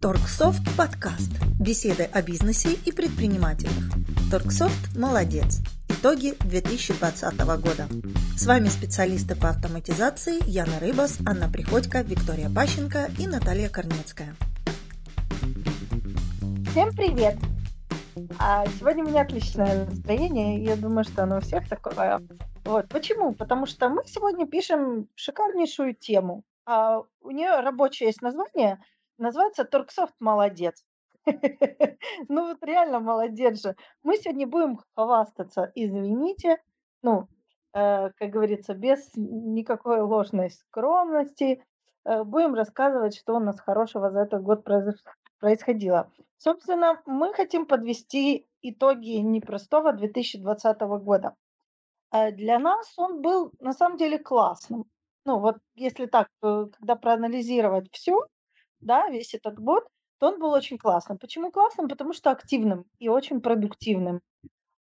Торксофт подкаст. Беседы о бизнесе и предпринимателях. Торксофт молодец. Итоги 2020 года. С вами специалисты по автоматизации Яна Рыбас, Анна Приходько, Виктория Пащенко и Наталья Корнецкая. Всем привет! А сегодня у меня отличное настроение, я думаю, что оно у всех такое. Вот. Почему? Потому что мы сегодня пишем шикарнейшую тему. А у нее рабочее есть название – Называется "Торксофт молодец". Ну вот реально молодец же. Мы сегодня будем хвастаться, извините, ну, э, как говорится, без никакой ложной скромности. Э, будем рассказывать, что у нас хорошего за этот год происходило. Собственно, мы хотим подвести итоги непростого 2020 года. Э, для нас он был на самом деле классным. Ну вот если так, когда проанализировать все да, весь этот год, то он был очень классным. Почему классным? Потому что активным и очень продуктивным.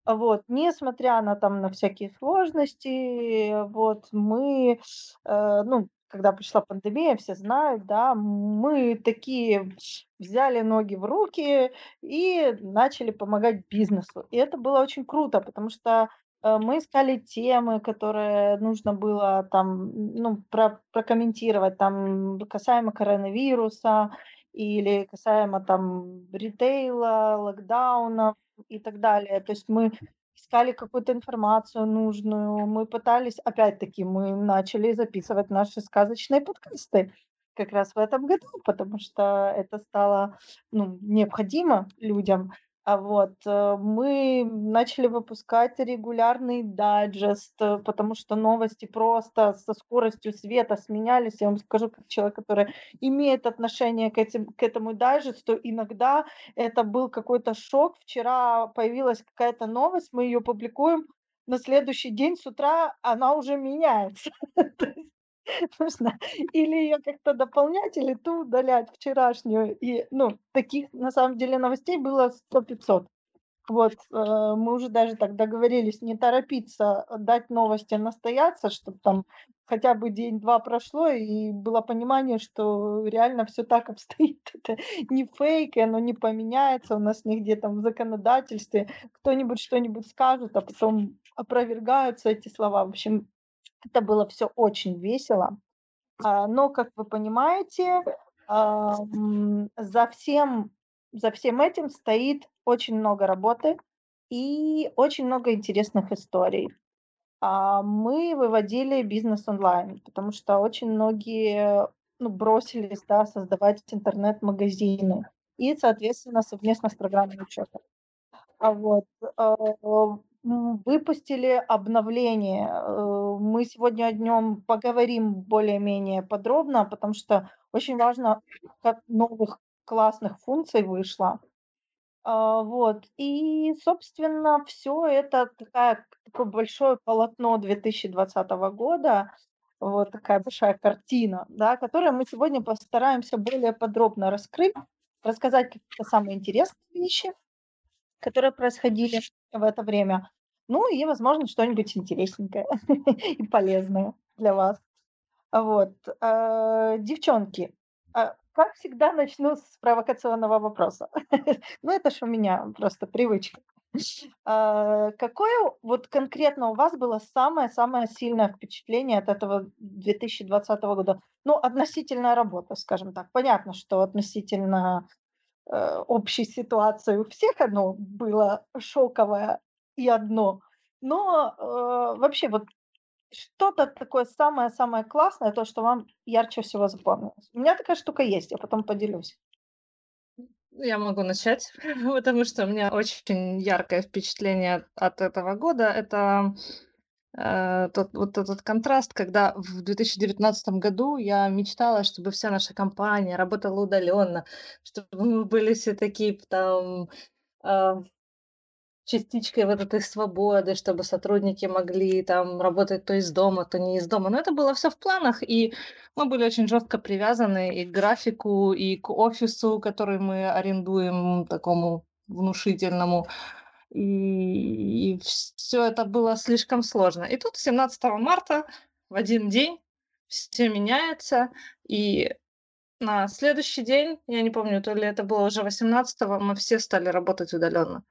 Вот, несмотря на там на всякие сложности, вот мы, э, ну, когда пришла пандемия, все знают, да, мы такие взяли ноги в руки и начали помогать бизнесу. И это было очень круто, потому что э, мы искали темы, которые нужно было там, ну, про, прокомментировать, там, касаемо коронавируса или касаемо там ритейла, локдаунов и так далее. То есть мы искали какую-то информацию нужную, мы пытались, опять-таки, мы начали записывать наши сказочные подкасты как раз в этом году, потому что это стало ну, необходимо людям. А вот э, мы начали выпускать регулярный дайджест, э, потому что новости просто со скоростью света сменялись. Я вам скажу, как человек, который имеет отношение к, этим, к этому дайджесту, иногда это был какой-то шок. Вчера появилась какая-то новость, мы ее публикуем, на следующий день с утра она уже меняется. Нужно или ее как-то дополнять, или ту удалять вчерашнюю. И, ну, таких, на самом деле, новостей было сто пятьсот. Вот, э, мы уже даже так договорились не торопиться дать новости настояться, чтобы там хотя бы день-два прошло, и было понимание, что реально все так обстоит. Это не фейк, и оно не поменяется у нас нигде там в законодательстве. Кто-нибудь что-нибудь скажет, а потом опровергаются эти слова. В общем, это было все очень весело. А, но, как вы понимаете, за всем за всем этим стоит очень много работы и очень много интересных историй. А, мы выводили бизнес онлайн, потому что очень многие, ну, бросились, да, создавать интернет-магазины и, соответственно, совместно с программой учета. А вот, а, выпустили обновление. Э, мы сегодня днем поговорим более-менее подробно, потому что очень важно, как новых классных функций вышло. А, вот. И, собственно, все это такая, такое большое полотно 2020 года, вот такая большая картина, да, которую мы сегодня постараемся более подробно раскрыть, рассказать какие-то самые интересные вещи, которые происходили в это время. Ну и, возможно, что-нибудь интересненькое и полезное для вас. Вот. А, девчонки, а, как всегда, начну с провокационного вопроса. Ну, это ж у меня просто привычка. А, какое вот конкретно у вас было самое-самое сильное впечатление от этого 2020 года? Ну, относительно работы, скажем так. Понятно, что относительно э, общей ситуации у всех оно было шоковое и одно. Но э, вообще вот что-то такое самое-самое классное, то, что вам ярче всего запомнилось. У меня такая штука есть, я потом поделюсь. Я могу начать, потому что у меня очень яркое впечатление от этого года. Это э, тот, вот этот контраст, когда в 2019 году я мечтала, чтобы вся наша компания работала удаленно, чтобы мы были все такие там э, частичкой вот этой свободы, чтобы сотрудники могли там работать то из дома, то не из дома. Но это было все в планах, и мы были очень жестко привязаны и к графику, и к офису, который мы арендуем такому внушительному. И, и все это было слишком сложно. И тут 17 марта в один день все меняется, и На следующий день, я не помню, то ли это было уже 18-го, мы все стали работать удаленно.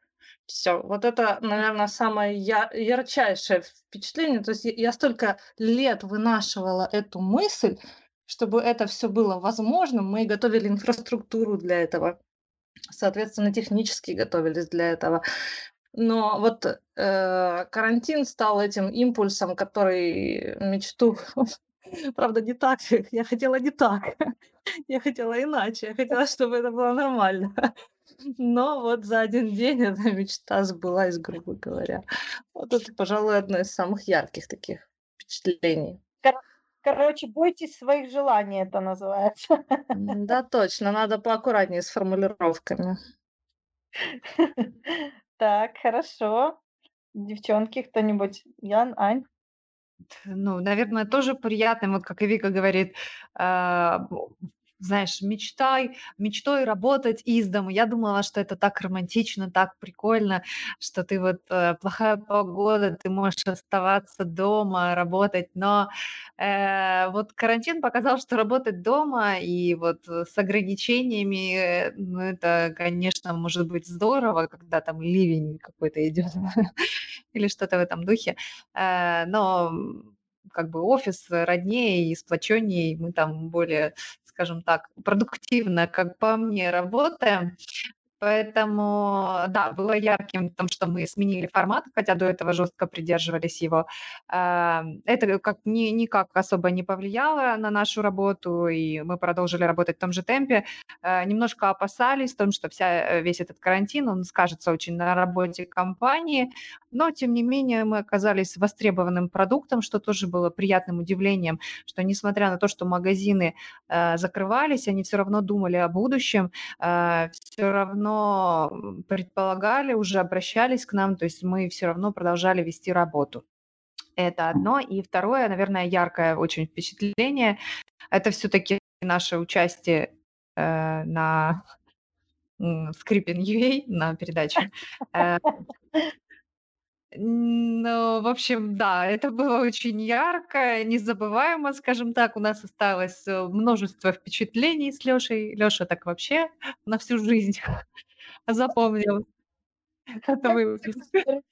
Все, вот это, наверное, самое ярчайшее впечатление. То есть я я столько лет вынашивала эту мысль, чтобы это все было возможным. Мы готовили инфраструктуру для этого, соответственно, технически готовились для этого. Но вот, э, карантин стал этим импульсом, который мечту правда, не так, я хотела не так. Я хотела иначе, я хотела, чтобы это было нормально. Но вот за один день эта мечта сбылась, грубо говоря. Вот это, пожалуй, одно из самых ярких таких впечатлений. Кор короче, бойтесь своих желаний, это называется. да, точно, надо поаккуратнее с формулировками. Так, хорошо. Девчонки, кто-нибудь? Ян, Ань? Ну, наверное, тоже приятным, вот как и Вика говорит, а, знаешь, мечтай, мечтой работать из дома. Я думала, что это так романтично, так прикольно, что ты вот э, плохая погода, ты можешь оставаться дома, работать, но э, вот карантин показал, что работать дома и вот э, с ограничениями, э, ну это, конечно, может быть здорово, когда там ливень какой-то идет или что-то в этом духе, Э, но как бы офис роднее и сплоченнее, мы там более скажем так, продуктивно, как по мне, работаем. Поэтому, да, было ярким том, что мы сменили формат, хотя до этого жестко придерживались его. А, это как ни, никак особо не повлияло на нашу работу, и мы продолжили работать в том же темпе. А, немножко опасались в том, что вся, весь этот карантин, он скажется очень на работе компании, но, тем не менее, мы оказались востребованным продуктом, что тоже было приятным удивлением, что несмотря на то, что магазины э, закрывались, они все равно думали о будущем, все равно предполагали, уже обращались к нам, то есть мы все равно продолжали вести работу. Это одно. И второе, наверное, яркое очень впечатление, это все-таки наше участие э, на Скрипин UA на передаче. Э, ну, в общем, да, это было очень ярко, незабываемо, скажем так. У нас осталось э, множество впечатлений с Лешей. Леша так вообще на всю жизнь запомнил это.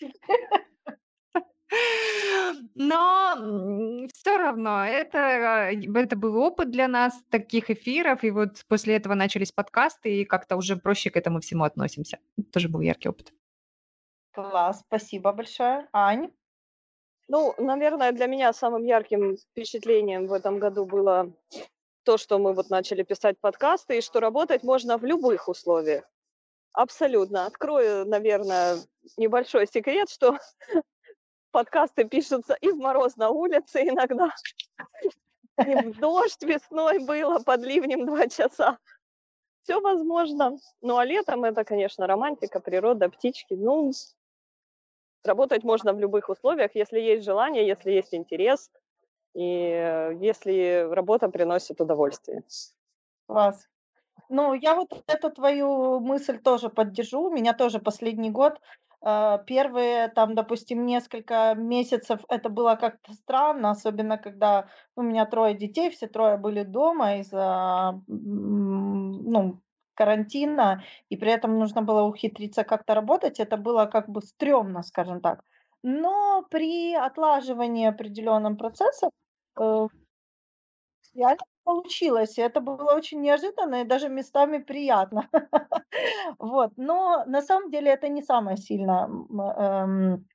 Но все равно это, это был опыт для нас таких эфиров, и вот после этого начались подкасты, и как-то уже проще к этому всему относимся. Это тоже был яркий опыт. Класс, спасибо большое. Ань? Ну, наверное, для меня самым ярким впечатлением в этом году было то, что мы вот начали писать подкасты, и что работать можно в любых условиях. Абсолютно. Открою, наверное, небольшой секрет, что подкасты пишутся и в мороз на улице иногда, и в дождь весной было под ливнем два часа. Все возможно. Ну, а летом это, конечно, романтика, природа, птички. Ну, Работать можно в любых условиях, если есть желание, если есть интерес, и э, если работа приносит удовольствие. Класс. Ну, я вот эту твою мысль тоже поддержу. У меня тоже последний год, э, первые там, допустим, несколько месяцев это было как-то странно, особенно когда у меня трое детей, все трое были дома из-за, ну, карантина, и при этом нужно было ухитриться как-то работать, это было как бы стрёмно, скажем так. Но при отлаживании определенным процессов, э, реально получилось, и это было очень неожиданно и даже местами приятно. Вот, но на самом деле это не самое сильное, эм,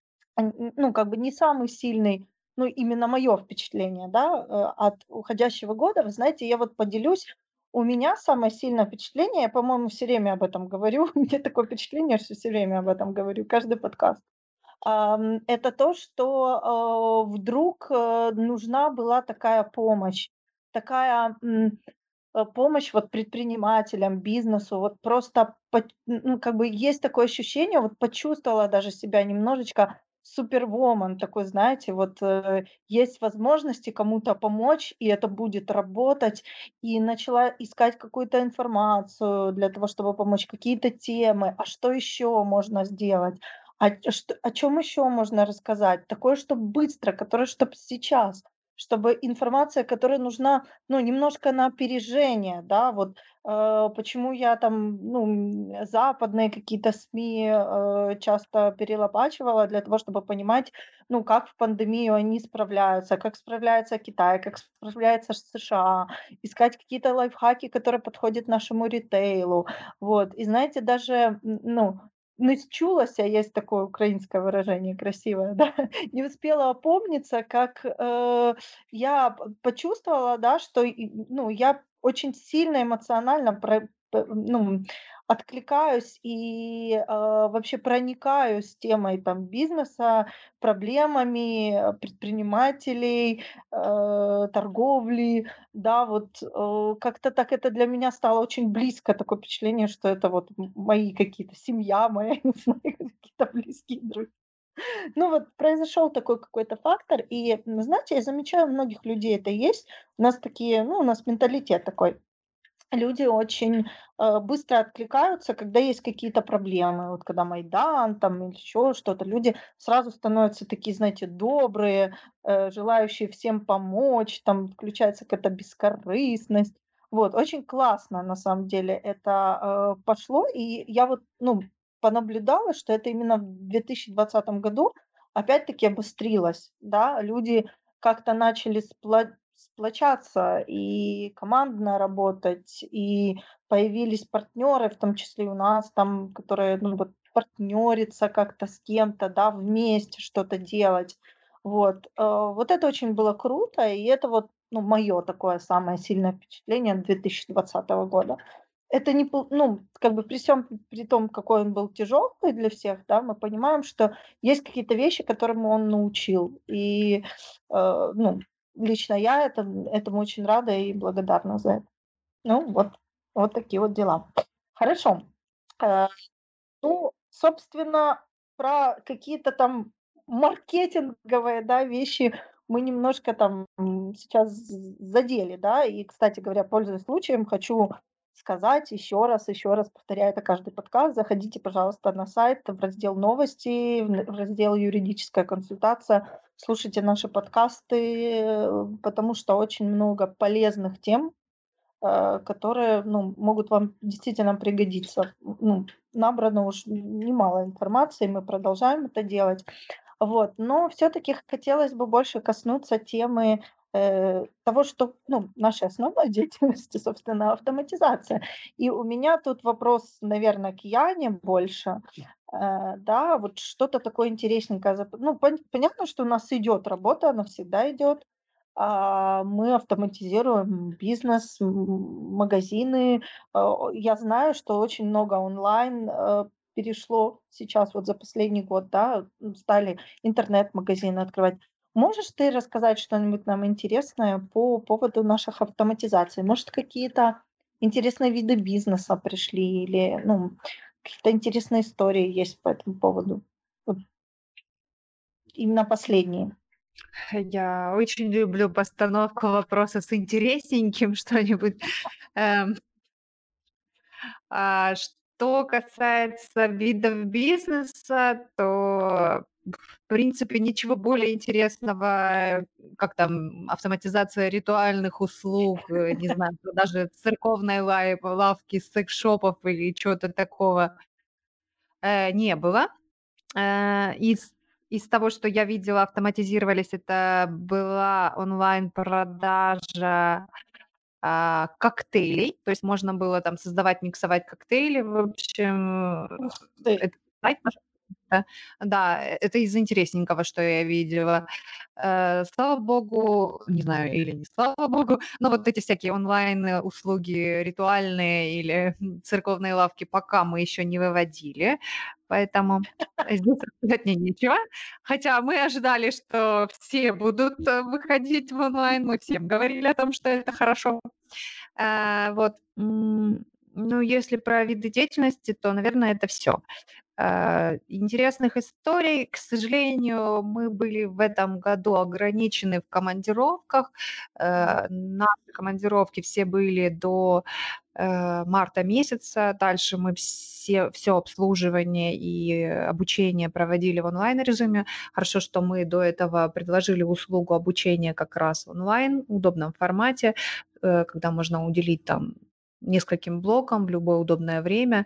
ну, как бы не самый сильный, ну, именно мое впечатление, да, э, от уходящего года. Вы знаете, я вот поделюсь у меня самое сильное впечатление, я, по-моему, все время об этом говорю, у меня такое впечатление, что все время об этом говорю, каждый подкаст. Это то, что, э, вдруг, э, нужна была такая помощь, такая, э, помощь вот предпринимателям, бизнесу. Вот просто ну, как бы есть такое ощущение, вот почувствовала даже себя немножечко супервумен такой, знаете, вот, э, есть возможности кому-то помочь, и это будет работать. И начала искать какую-то информацию для того, чтобы помочь, какие-то темы, а что еще можно сделать, а, что, о чем еще можно рассказать, такое, что быстро, которое, чтобы сейчас, чтобы информация, которая нужна, ну, немножко на опережение, да, вот э, почему я там, ну, западные какие-то СМИ э, часто перелопачивала для того, чтобы понимать, ну, как в пандемию они справляются, как справляется Китай, как справляется США, искать какие-то лайфхаки, которые подходят нашему ритейлу, вот. И знаете, даже, ну, не счулася, есть такое украинское выражение красивое, да, не успела опомниться, как э, я почувствовала, да, что ну, я очень сильно эмоционально про, ну, откликаюсь и э, вообще проникаюсь темой там бизнеса, проблемами э, предпринимателей, э, торговли, да, вот э, как-то так это для меня стало очень близко, такое впечатление, что это вот мои какие-то семья моя, не знаю, какие-то близкие друзья. Ну вот произошел такой какой-то фактор, и, знаете, я замечаю, у многих людей это есть. У нас такие, ну, у нас менталитет такой люди очень э, быстро откликаются, когда есть какие-то проблемы. Вот когда Майдан там или еще что-то, люди сразу становятся такие, знаете, добрые, э, желающие всем помочь, там включается какая-то бескорыстность. Вот, очень классно, на самом деле, это э, пошло, и я вот, ну, понаблюдала, что это именно в 2020 году опять-таки обострилось, да, люди как-то начали спла- сплочаться и командно работать, и появились партнеры, в том числе у нас там, которые, ну, вот партнериться как-то с кем-то, да, вместе что-то делать. Вот, э, вот это очень было круто, и это вот, ну, мое такое самое сильное впечатление 2020 года. Это не, ну, как бы при всем при том, какой он был тяжелый для всех, да, мы понимаем, что есть какие-то вещи, которым он научил. И, э, ну, лично я это, этому очень рада и благодарна за это. Ну, вот, вот такие вот дела. Хорошо. Э, ну, собственно, про какие-то там маркетинговые, да, вещи мы немножко там сейчас задели, да, и, кстати говоря, пользуясь случаем, хочу сказать еще раз, еще раз повторяю это каждый подкаст, заходите, пожалуйста, на сайт в раздел новости, в раздел юридическая консультация, слушайте наши подкасты, потому что очень много полезных тем, э, которые ну, могут вам действительно пригодиться. Ну, набрано уж немало информации, мы продолжаем это делать. Вот. Но все-таки хотелось бы больше коснуться темы того, что ну, нашей основной деятельности, собственно, автоматизация. И у меня тут вопрос, наверное, к Яне больше. Э, да, вот что-то такое интересненькое. Ну, пон- понятно, что у нас идет работа, она всегда идет. А, мы автоматизируем бизнес, магазины. Э, я знаю, что очень много онлайн э, перешло сейчас вот за последний год, да, стали интернет-магазины открывать. Можешь ты рассказать что-нибудь нам интересное по поводу наших автоматизаций? Может, какие-то интересные виды бизнеса пришли или, ну, какие-то интересные истории есть по этому поводу? Вот именно последние. Я очень люблю постановку вопроса с интересненьким что-нибудь. Эм, а, что касается видов бизнеса, то в принципе, ничего более интересного, как там автоматизация ритуальных услуг, э, не знаю, даже церковной лавки, секс-шопов или чего-то такого э, не было. Э, из, из того, что я видела, автоматизировались, это была онлайн-продажа а, коктейлей, то есть можно было там создавать, миксовать коктейли, в общем, это сайт да, да, э, это из интересненького, что я видела. Э, слава богу, не знаю, или не слава богу, но вот эти всякие онлайн-услуги ритуальные или церковные лавки пока мы еще не выводили, поэтому здесь сказать мне нечего. Хотя мы ожидали, что все будут э, выходить в онлайн, мы всем говорили о том, что это хорошо. Вот. Ну, если про виды деятельности, то, наверное, это все. Э, интересных историй, к сожалению, мы были в этом году ограничены в командировках. Э, наши командировки все были до э, марта месяца. Дальше мы все, все обслуживание и обучение проводили в онлайн-режиме. Хорошо, что мы до этого предложили услугу обучения как раз онлайн, удобном формате, когда можно уделить там нескольким блокам в любое удобное время,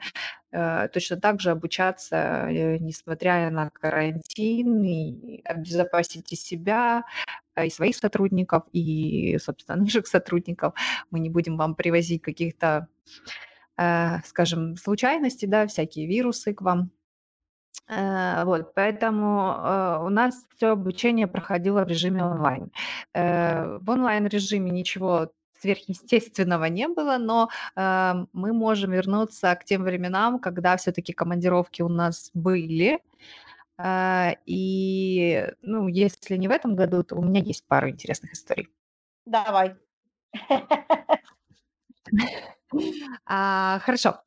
э, точно так же обучаться, э, несмотря на карантин, и обезопасить и себя, и своих сотрудников, и, собственно, наших сотрудников. Мы не будем вам привозить каких-то, э, скажем, случайностей, да, всякие вирусы к вам. Вот, поэтому у нас все обучение проходило в режиме онлайн. В онлайн-режиме ничего сверхъестественного не было, но э, мы можем вернуться к тем временам, когда все-таки командировки у нас были. Э, и, ну, если не в этом году, то у меня есть пару интересных историй. Давай. А, хорошо.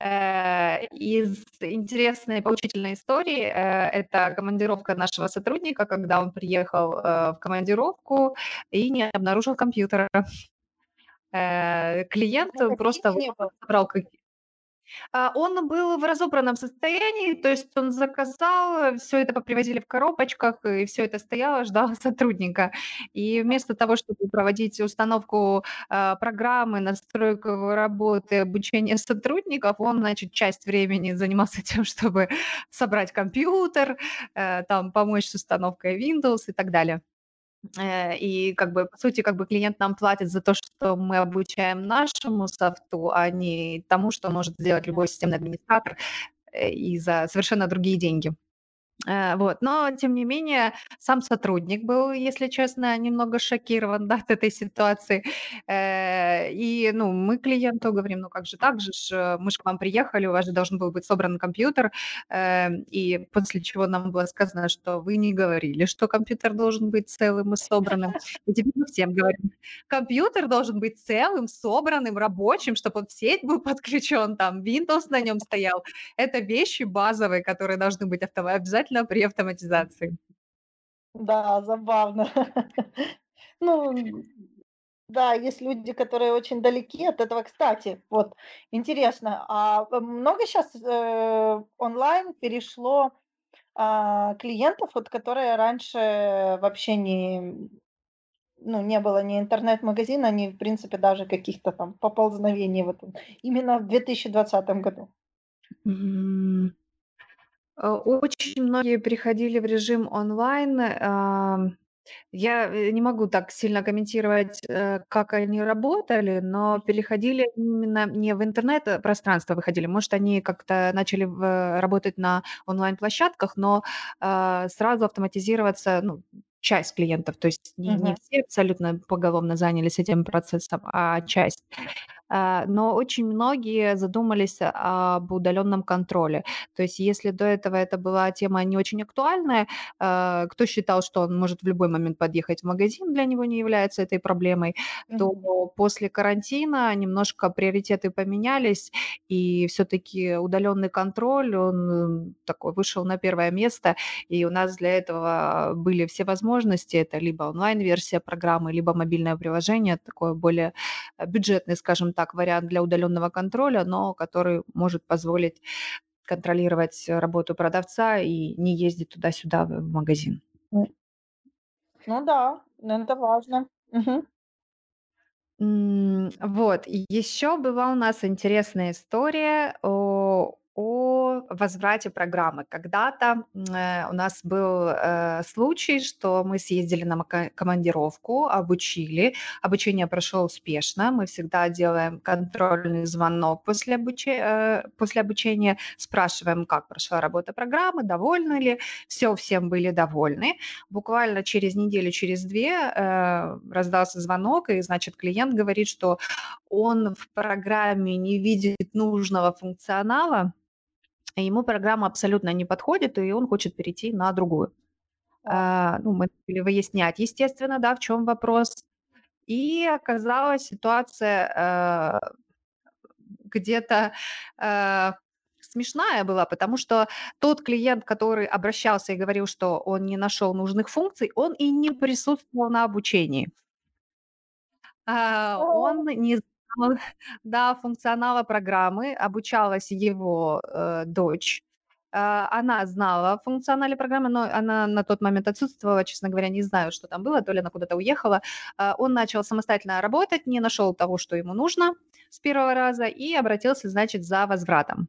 Э, из интересной поучительной истории э, это командировка нашего сотрудника, когда он приехал э, в командировку и не обнаружил компьютера. Э, клиент Ну, просто забрал какие а, он был в разобранном состоянии, то есть он заказал, все это попривозили в коробочках, и все это стояло, ждало сотрудника. И вместо того, чтобы проводить установку, а, программы, настройку работы, обучение сотрудников, он, значит, часть времени занимался тем, чтобы собрать компьютер, э, там помочь с установкой Windows и так далее. Э, и как бы, по сути, как бы клиент нам платит за то, что мы обучаем нашему софту, а не тому, что может сделать любой системный администратор, э, и за совершенно другие деньги. Э, вот. Но, тем не менее, сам сотрудник был, если честно, немного шокирован да, от этой ситуации. Э, и ну, мы клиенту говорим, ну как же так же, ж, мы же к вам приехали, у вас же должен был быть собран компьютер. Э, и после чего нам было сказано, что вы не говорили, что компьютер должен быть целым и собранным. И теперь мы всем говорим, компьютер должен быть целым, собранным, рабочим, чтобы он в сеть был подключен, там Windows на нем стоял. Это вещи базовые, которые должны быть обязательно обязательно при автоматизации. Да, забавно. Ну, да, есть люди, которые очень далеки от этого. Кстати, вот интересно, а много сейчас э, онлайн перешло а, клиентов, вот которые раньше вообще не, ну, не было ни интернет-магазина, ни, в принципе, даже каких-то там поползновений в этом. Именно в 2020 году. Э, очень многие переходили в режим онлайн. Я, э, не могу так сильно комментировать, э, как они работали, но переходили именно не в интернет-пространство выходили. Может, они как-то начали в работать на онлайн-площадках, но, сразу автоматизироваться, ну, часть клиентов, то есть не не все абсолютно поголовно занялись этим процессом, а часть. А, но очень многие задумались об удаленном контроле. То есть если до этого это была тема не очень актуальная, а, кто считал, что он может в любой момент подъехать в магазин, для него не является этой проблемой, то после карантина немножко приоритеты поменялись, и все-таки удаленный контроль, он такой вышел на первое место, и у нас для этого были все возможности. Это либо онлайн-версия программы, либо мобильное приложение, такое более бюджетный, скажем так, так, вариант для удаленного контроля, но который может позволить контролировать работу продавца и не ездить туда-сюда в магазин. Ну да, это важно. Вот, еще была у нас интересная история о о возврате программы. Когда-то э, у нас был э, случай, что мы съездили на командировку, обучили. Обучение прошло успешно. Мы всегда делаем контрольный звонок после, обучи- э, после обучения, спрашиваем, как прошла работа программы, довольны ли. Все, всем были довольны. Буквально через неделю, через две э, раздался звонок, и, значит, клиент говорит, что он в программе не видит нужного функционала, ему программа абсолютно не подходит, и он хочет перейти на другую. А, ну, мы начали выяснять, естественно, да, в чем вопрос. И оказалась ситуация, э, где-то э, смешная была, потому что тот клиент, который обращался и говорил, что он не нашел нужных функций, он и не присутствовал на обучении. А, он не знал, да, функционала программы, обучалась его э, дочь. А, она знала о функционале программы, но она на тот момент отсутствовала, честно говоря, не знаю, что там было, то ли она куда-то уехала. А, он начал самостоятельно работать, не нашел того, что ему нужно с первого раза и обратился, значит, за возвратом.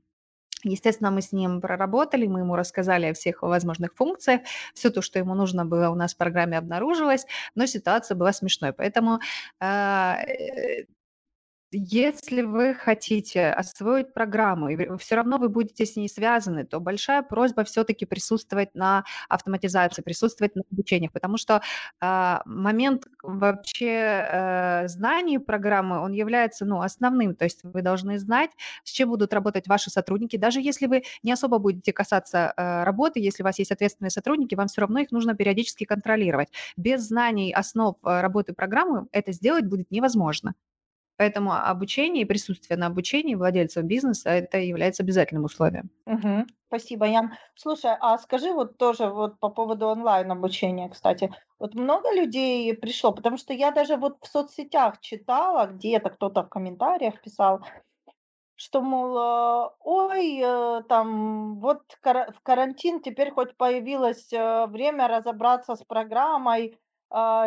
Естественно, мы с ним проработали, мы ему рассказали о всех возможных функциях, все то, что ему нужно было, у нас в программе обнаружилось, но ситуация была смешной. Поэтому а, э, если вы хотите освоить программу, и все равно вы будете с ней связаны, то большая просьба все-таки присутствовать на автоматизации, присутствовать на обучениях, потому что а, момент вообще а, знаний программы, он является ну, основным, то есть вы должны знать, с чем будут работать ваши сотрудники, даже если вы не особо будете касаться а, работы, если у вас есть ответственные сотрудники, вам все равно их нужно периодически контролировать. Без знаний основ а, работы программы это сделать будет невозможно. Поэтому обучение и присутствие на обучении владельцев бизнеса это является обязательным условием. Мгм. Спасибо, Ян. Слушай, а скажи вот тоже вот по поводу онлайн-обучения, кстати. Вот много людей пришло, потому что я даже вот в соцсетях читала, где-то кто-то в комментариях писал, что, мол, э, ой, э, там, вот в карантин теперь хоть появилось э, время разобраться с программой,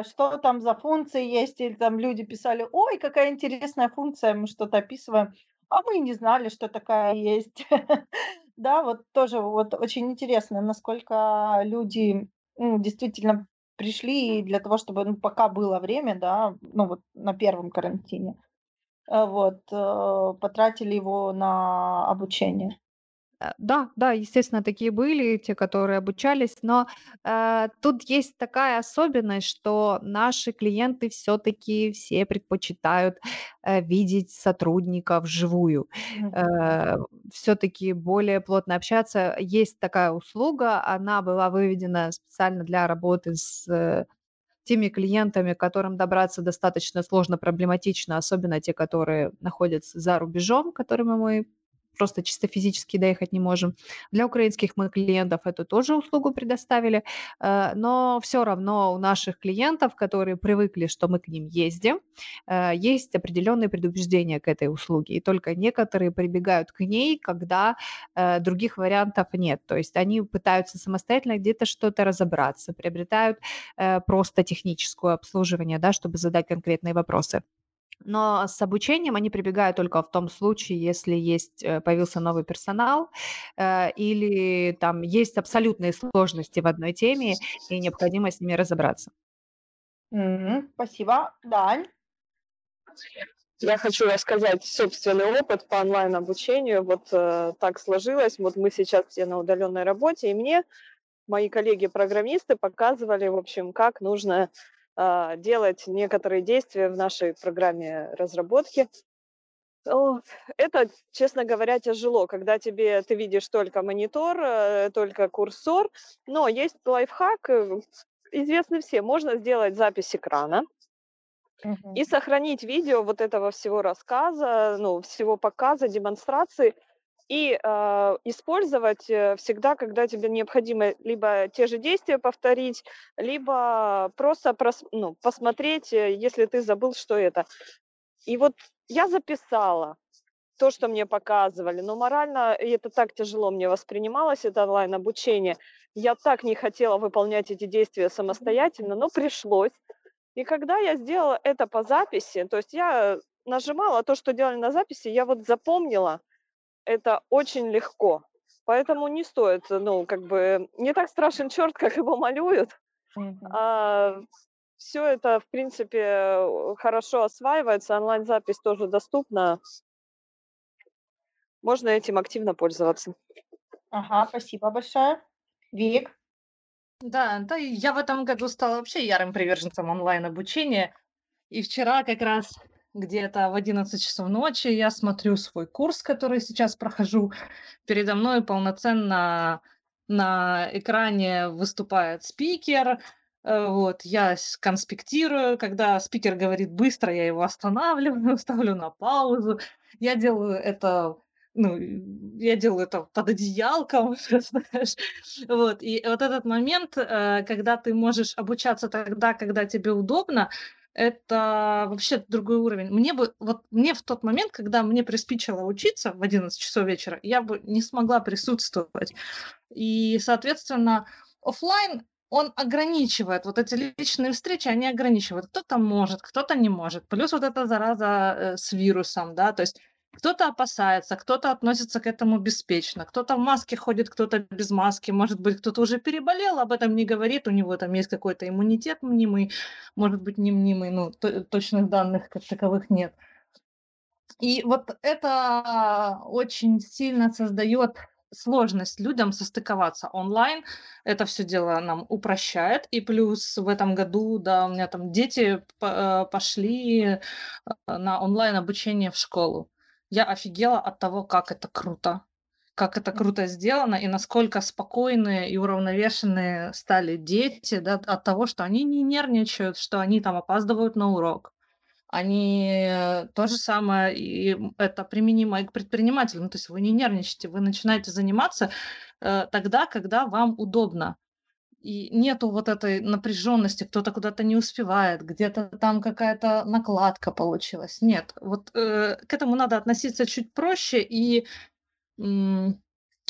что там за функции есть, или там люди писали, ой, какая интересная функция, мы что-то описываем, а мы не знали, что такая есть. Да, вот тоже вот очень интересно, насколько люди действительно пришли для того, чтобы, ну, пока было время, да, ну вот на первом карантине, э, вот, э, потратили его на обучение. Э, да, да, естественно, такие были, те, которые обучались, но э, тут есть такая особенность, что наши клиенты все-таки все предпочитают э, видеть сотрудника вживую, Мгм. э, все-таки более плотно общаться. Есть такая услуга, она была выведена специально для работы с э, теми клиентами, которым добраться достаточно сложно, проблематично, особенно те, которые находятся за рубежом, которыми мы просто чисто физически доехать не можем. Для украинских мы клиентов эту тоже услугу предоставили, э, но все равно у наших клиентов, которые привыкли, что мы к ним ездим, э, есть определенные предубеждения к этой услуге, и только некоторые прибегают к ней, когда э, других вариантов нет. То есть они пытаются самостоятельно где-то что-то разобраться, приобретают просто техническое обслуживание, да, чтобы задать конкретные вопросы. Но с обучением они прибегают только в том случае, если есть, э, появился новый персонал, э, или там есть абсолютные сложности в одной теме, и необходимо с ними разобраться. Мгм. Спасибо. Дань? Я хочу рассказать собственный опыт по онлайн-обучению. Вот э, так сложилось. Вот мы сейчас все на удаленной работе, и мне мои коллеги-программисты показывали, в общем, как нужно делать некоторые действия в нашей программе разработки. Это, честно говоря, тяжело, когда тебе ты видишь только монитор, э, только курсор, но есть лайфхак, э, известный всем, можно сделать запись экрана и сохранить видео вот этого всего рассказа, ну, всего показа, демонстрации, и э, использовать всегда, когда тебе необходимо либо те же действия повторить, либо просто прос, ну, посмотреть, э, если ты забыл, что это. И вот я записала то, что мне показывали, но морально это так тяжело мне воспринималось, это онлайн-обучение. Я так не хотела выполнять эти действия самостоятельно, но пришлось. И когда я сделала это по записи, то есть я нажимала то, что делали на записи, я вот запомнила – это очень легко. Поэтому не стоит, ну, как бы, не так страшен черт, как его малюют. А, все это, в принципе, хорошо осваивается, онлайн-запись тоже доступна. Можно этим активно пользоваться. Ага, спасибо большое. Вик? Да, да, я в этом году стала вообще ярым приверженцем онлайн-обучения. И вчера как раз где-то в 11 часов ночи я смотрю свой курс, который сейчас прохожу. Передо мной полноценно на экране выступает спикер, Э, вот, я конспектирую, когда спикер говорит быстро, я его останавливаю, ставлю на паузу. Я делаю это ну, я делаю это под одеялком, знаешь. Вот, и вот этот момент, э, когда ты можешь обучаться тогда, когда тебе удобно, это вообще другой уровень. Мне бы, вот мне в тот момент, когда мне приспичило учиться в 11 часов вечера, я бы не смогла присутствовать. И, соответственно, офлайн он ограничивает, вот эти личные встречи, они ограничивают. Кто-то может, кто-то не может. Плюс вот эта зараза э, с вирусом, да, то есть кто-то опасается, кто-то относится к этому беспечно, кто-то в маске ходит, кто-то без маски, может быть, кто-то уже переболел, об этом не говорит, у него там есть какой-то иммунитет мнимый, может быть, не мнимый, ну, точных данных как таковых нет. И вот это очень сильно создает сложность людям состыковаться онлайн. Это все дело нам упрощает. И плюс в этом году, да, у меня там дети э, пошли э, на онлайн обучение в школу. Я офигела от того, как это круто. Как это круто сделано и насколько спокойные и уравновешенные стали дети да, от того, что они не нервничают, что они там опаздывают на урок они то же самое, и это применимо и к предпринимателям. Ну, то есть вы не нервничаете, вы начинаете заниматься э, тогда, когда вам удобно. И нету вот этой напряженности, кто-то куда-то не успевает, где-то там какая-то накладка получилась. Нет, вот э, к этому надо относиться чуть проще. И э,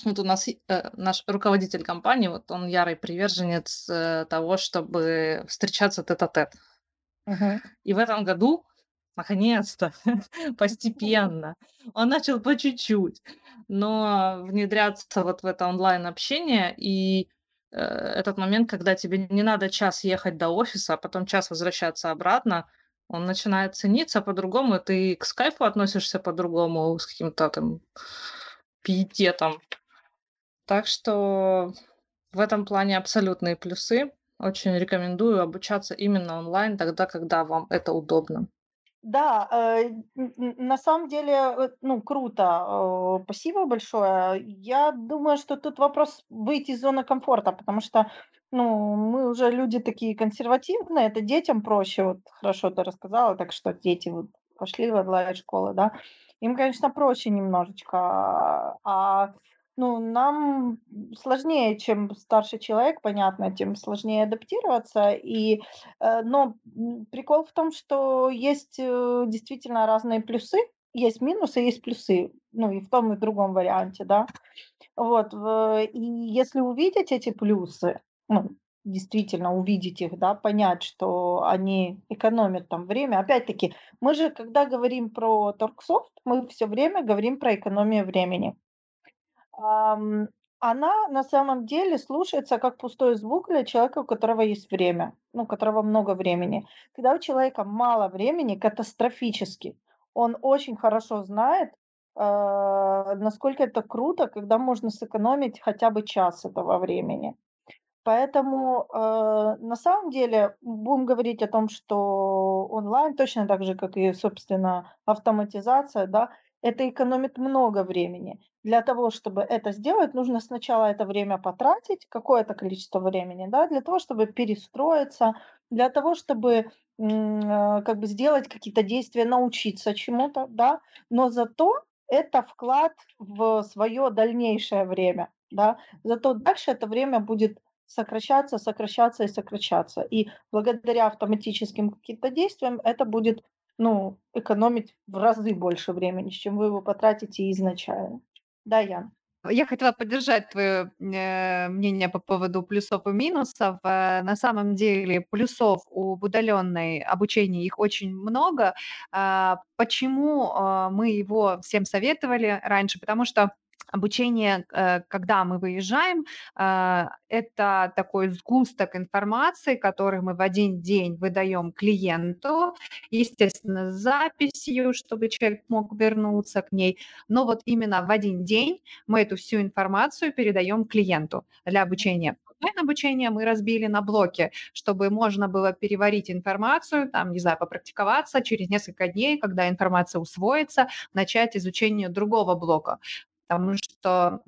вот у нас э, наш руководитель компании, вот он ярый приверженец э, того, чтобы встречаться тет-а-тет. Uh-huh. И в этом году наконец-то, постепенно. Он начал по чуть-чуть, но внедряться вот в это онлайн-общение и этот момент, когда тебе не надо час ехать до офиса, а потом час возвращаться обратно, он начинает цениться по-другому, ты к скайпу относишься по-другому, с каким-то там пиететом. Так что в этом плане абсолютные плюсы. Очень рекомендую обучаться именно онлайн тогда, когда вам это удобно. Да, э, на самом деле, ну, круто. Э, спасибо большое. Я думаю, что тут вопрос выйти из зоны комфорта, потому что, ну, мы уже люди такие консервативные, это детям проще. Вот хорошо ты рассказала, так что дети вот пошли в онлайн-школы, да. Им, конечно, проще немножечко. А ну, нам сложнее, чем старший человек, понятно, тем сложнее адаптироваться. И, э, но прикол в том, что есть э, действительно разные плюсы, есть минусы, есть плюсы, ну и в том и в другом варианте, да. Вот, и если увидеть эти плюсы, ну, действительно увидеть их, да, понять, что они экономят там время. Опять-таки, мы же, когда говорим про Торксофт, мы все время говорим про экономию времени она на самом деле слушается как пустой звук для человека, у которого есть время, ну, у которого много времени. Когда у человека мало времени, катастрофически, он очень хорошо знает, а, насколько это круто, когда можно сэкономить хотя бы час этого времени. Поэтому э, на самом деле будем говорить о том, что онлайн точно так же, как и, собственно, автоматизация, да, это экономит много времени. Для того, чтобы это сделать, нужно сначала это время потратить, какое-то количество времени, да, для того, чтобы перестроиться, для того, чтобы э, как бы сделать какие-то действия, научиться чему-то, да, но зато это вклад в свое дальнейшее время, да, зато дальше это время будет сокращаться, сокращаться и сокращаться. И благодаря автоматическим каким-то действиям это будет ну, экономить в разы больше времени, чем вы его потратите изначально. Да, Ян? Я хотела поддержать твое э, мнение по поводу плюсов и минусов. Э, на самом деле плюсов у удаленной обучения их очень много. Э, почему э, мы его всем советовали раньше? Потому что Обучение, э, когда мы выезжаем, а, это такой сгусток информации, который мы в один день выдаем клиенту, естественно, с записью, чтобы человек мог вернуться к ней. Но вот именно в один день мы эту всю информацию передаем клиенту. Для обучения онлайн-обучение мы разбили на блоки, чтобы можно было переварить информацию, там, не знаю, попрактиковаться через несколько дней, когда информация усвоится, начать изучение другого блока потому что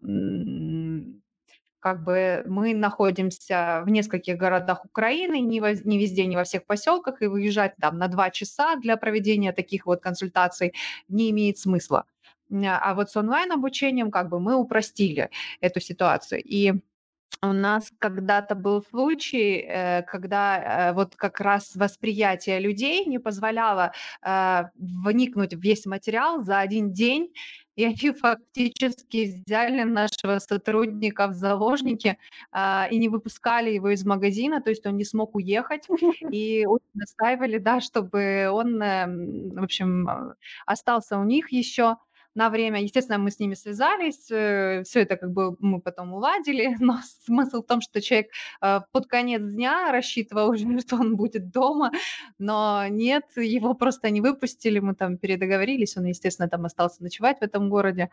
как бы мы находимся в нескольких городах Украины, не, во, не везде, не во всех поселках, и выезжать там на два часа для проведения таких вот консультаций не имеет смысла. А вот с онлайн-обучением как бы мы упростили эту ситуацию. И у нас когда-то был случай, э, когда э, вот как раз восприятие людей не позволяло э, вникнуть в весь материал за один день, и они фактически взяли нашего сотрудника в заложники а, и не выпускали его из магазина, то есть он не смог уехать, и настаивали, да, чтобы он, эм, в общем, остался у них еще на время. Естественно, мы с ними связались, э, все это как бы мы потом уладили, но смысл в том, что человек э, под конец дня рассчитывал уже, что он будет дома, но нет, его просто не выпустили, мы там передоговорились, он, естественно, там остался ночевать в этом городе.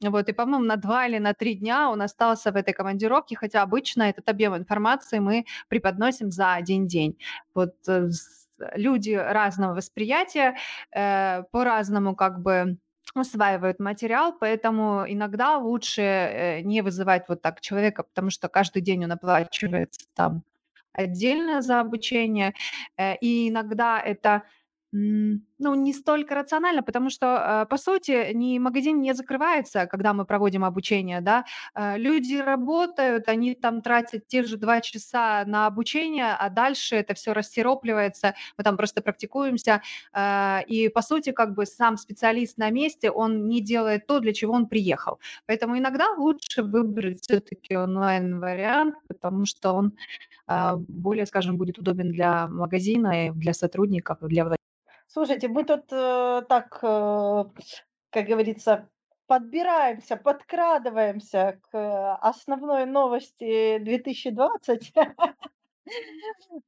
Вот, и, по-моему, на два или на три дня он остался в этой командировке, хотя обычно этот объем информации мы преподносим за один день. Вот э, люди разного восприятия, э, по-разному как бы усваивают материал, поэтому иногда лучше э, не вызывать вот так человека, потому что каждый день он оплачивается там отдельно за обучение, э, и иногда это ну, не столько рационально, потому что, э, по сути, ни магазин не закрывается, когда мы проводим обучение, да. Э, люди работают, они там тратят те же 2 часа на обучение, а дальше это все рассиропливается, мы там просто практикуемся. Э, и, по сути, как бы сам специалист на месте, он не делает то, для чего он приехал. Поэтому иногда лучше выбрать все таки онлайн-вариант, потому что он, более, скажем, будет удобен для магазина, для сотрудников, для Слушайте, мы тут э, так, э, как говорится, подбираемся, подкрадываемся к основной новости 2020.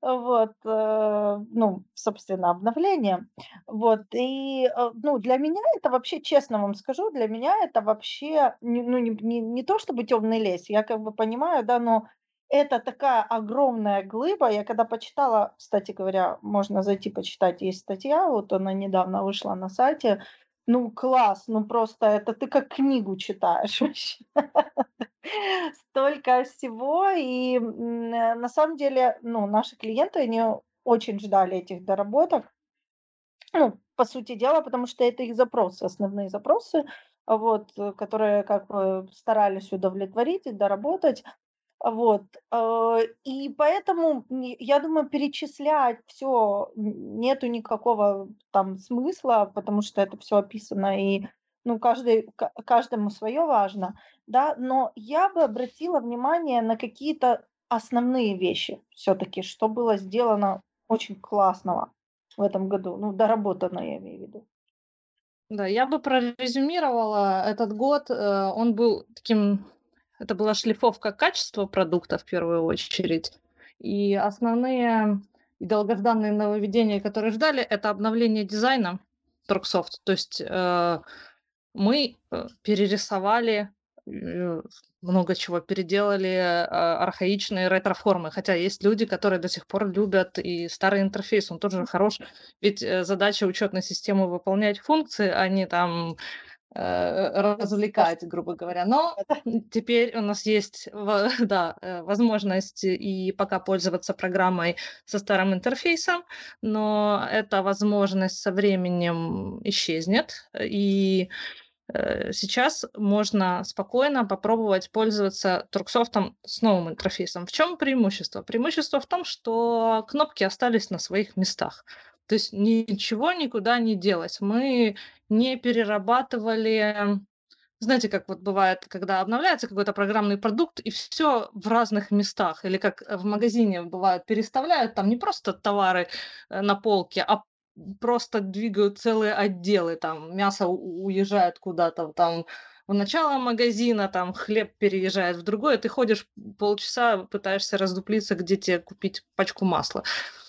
Вот, э, ну, собственно, обновление. Вот, и, э, ну, для меня это вообще, честно вам скажу, для меня это вообще, ну, не, не, не то чтобы темный лес, я как бы понимаю, да, но это такая огромная глыба. Я когда почитала, кстати говоря, можно зайти почитать, есть статья, вот она недавно вышла на сайте. Ну, класс, ну просто это ты как книгу читаешь вообще. Столько всего. И на самом деле, ну, наши клиенты, они очень ждали этих доработок. Ну, по сути дела, потому что это их запросы, основные запросы, вот, которые как бы старались удовлетворить и доработать. Вот, э, и поэтому я думаю, перечислять все нету никакого там смысла, потому что это все описано, и, ну, каждый каждому свое важно, да. Но я бы обратила внимание на какие-то основные вещи все таки что было сделано очень классного в этом году. Ну, доработано, я имею в виду. Да, я бы прорезюмировала этот год. Э, он был таким это была шлифовка качества продукта в первую очередь. И основные и долгожданные нововведения, которые ждали, это обновление дизайна Торксофт. То есть э, мы э, перерисовали э, много чего, переделали э, архаичные ретро-формы. Хотя есть люди, которые до сих пор любят и старый интерфейс, он тоже хорош. Ведь задача учетной системы выполнять функции, а не там развлекать, грубо говоря. Но теперь у нас есть да, э, возможность и пока пользоваться программой со старым интерфейсом, но эта возможность со временем исчезнет. И э, сейчас можно спокойно попробовать пользоваться Турксофтом с новым интерфейсом. В чем преимущество? Преимущество в том, что кнопки остались на своих местах. То есть ничего никуда не делать. Мы не перерабатывали знаете, как вот бывает, когда обновляется какой-то программный продукт, и все в разных местах. Или как в магазине бывает, переставляют там не просто товары э, на полке, а просто двигают целые отделы. Там мясо уезжает куда-то, там в начало магазина, там хлеб переезжает в другое, ты ходишь полчаса, пытаешься раздуплиться, где тебе купить пачку масла.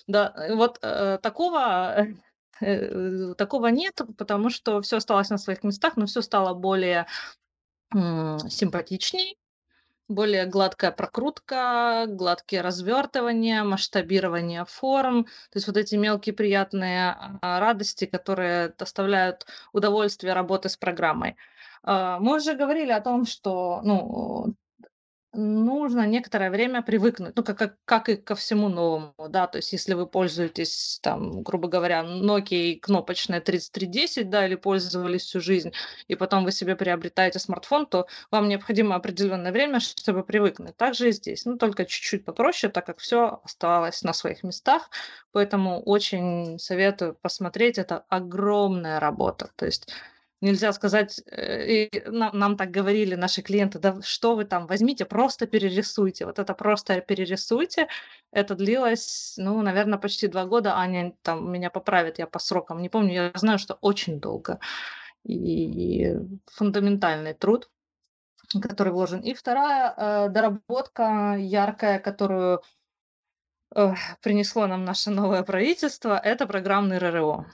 Да, вот э, такого Э, такого нет, потому что все осталось на своих местах, но все стало более симпатичней, более гладкая прокрутка, гладкие развертывания, масштабирование форм, то есть вот эти мелкие приятные а, радости, которые доставляют удовольствие работы с программой. А, мы уже говорили о том, что ну, нужно некоторое время привыкнуть, ну, как, как, как и ко всему новому, да, то есть если вы пользуетесь, там, грубо говоря, Nokia кнопочная 3310, да, или пользовались всю жизнь, и потом вы себе приобретаете смартфон, то вам необходимо определенное время, чтобы привыкнуть. Также и здесь, ну, только чуть-чуть попроще, так как все оставалось на своих местах, поэтому очень советую посмотреть, это огромная работа, то есть Нельзя сказать, э, и нам, нам так говорили наши клиенты, да что вы там, возьмите, просто перерисуйте. Вот это просто перерисуйте. Это длилось, ну, наверное, почти два года. Аня там меня поправит, я по срокам не помню. Я знаю, что очень долго. И фундаментальный труд, который вложен. И вторая э, доработка яркая, которую э, принесло нам наше новое правительство, это программный РРО.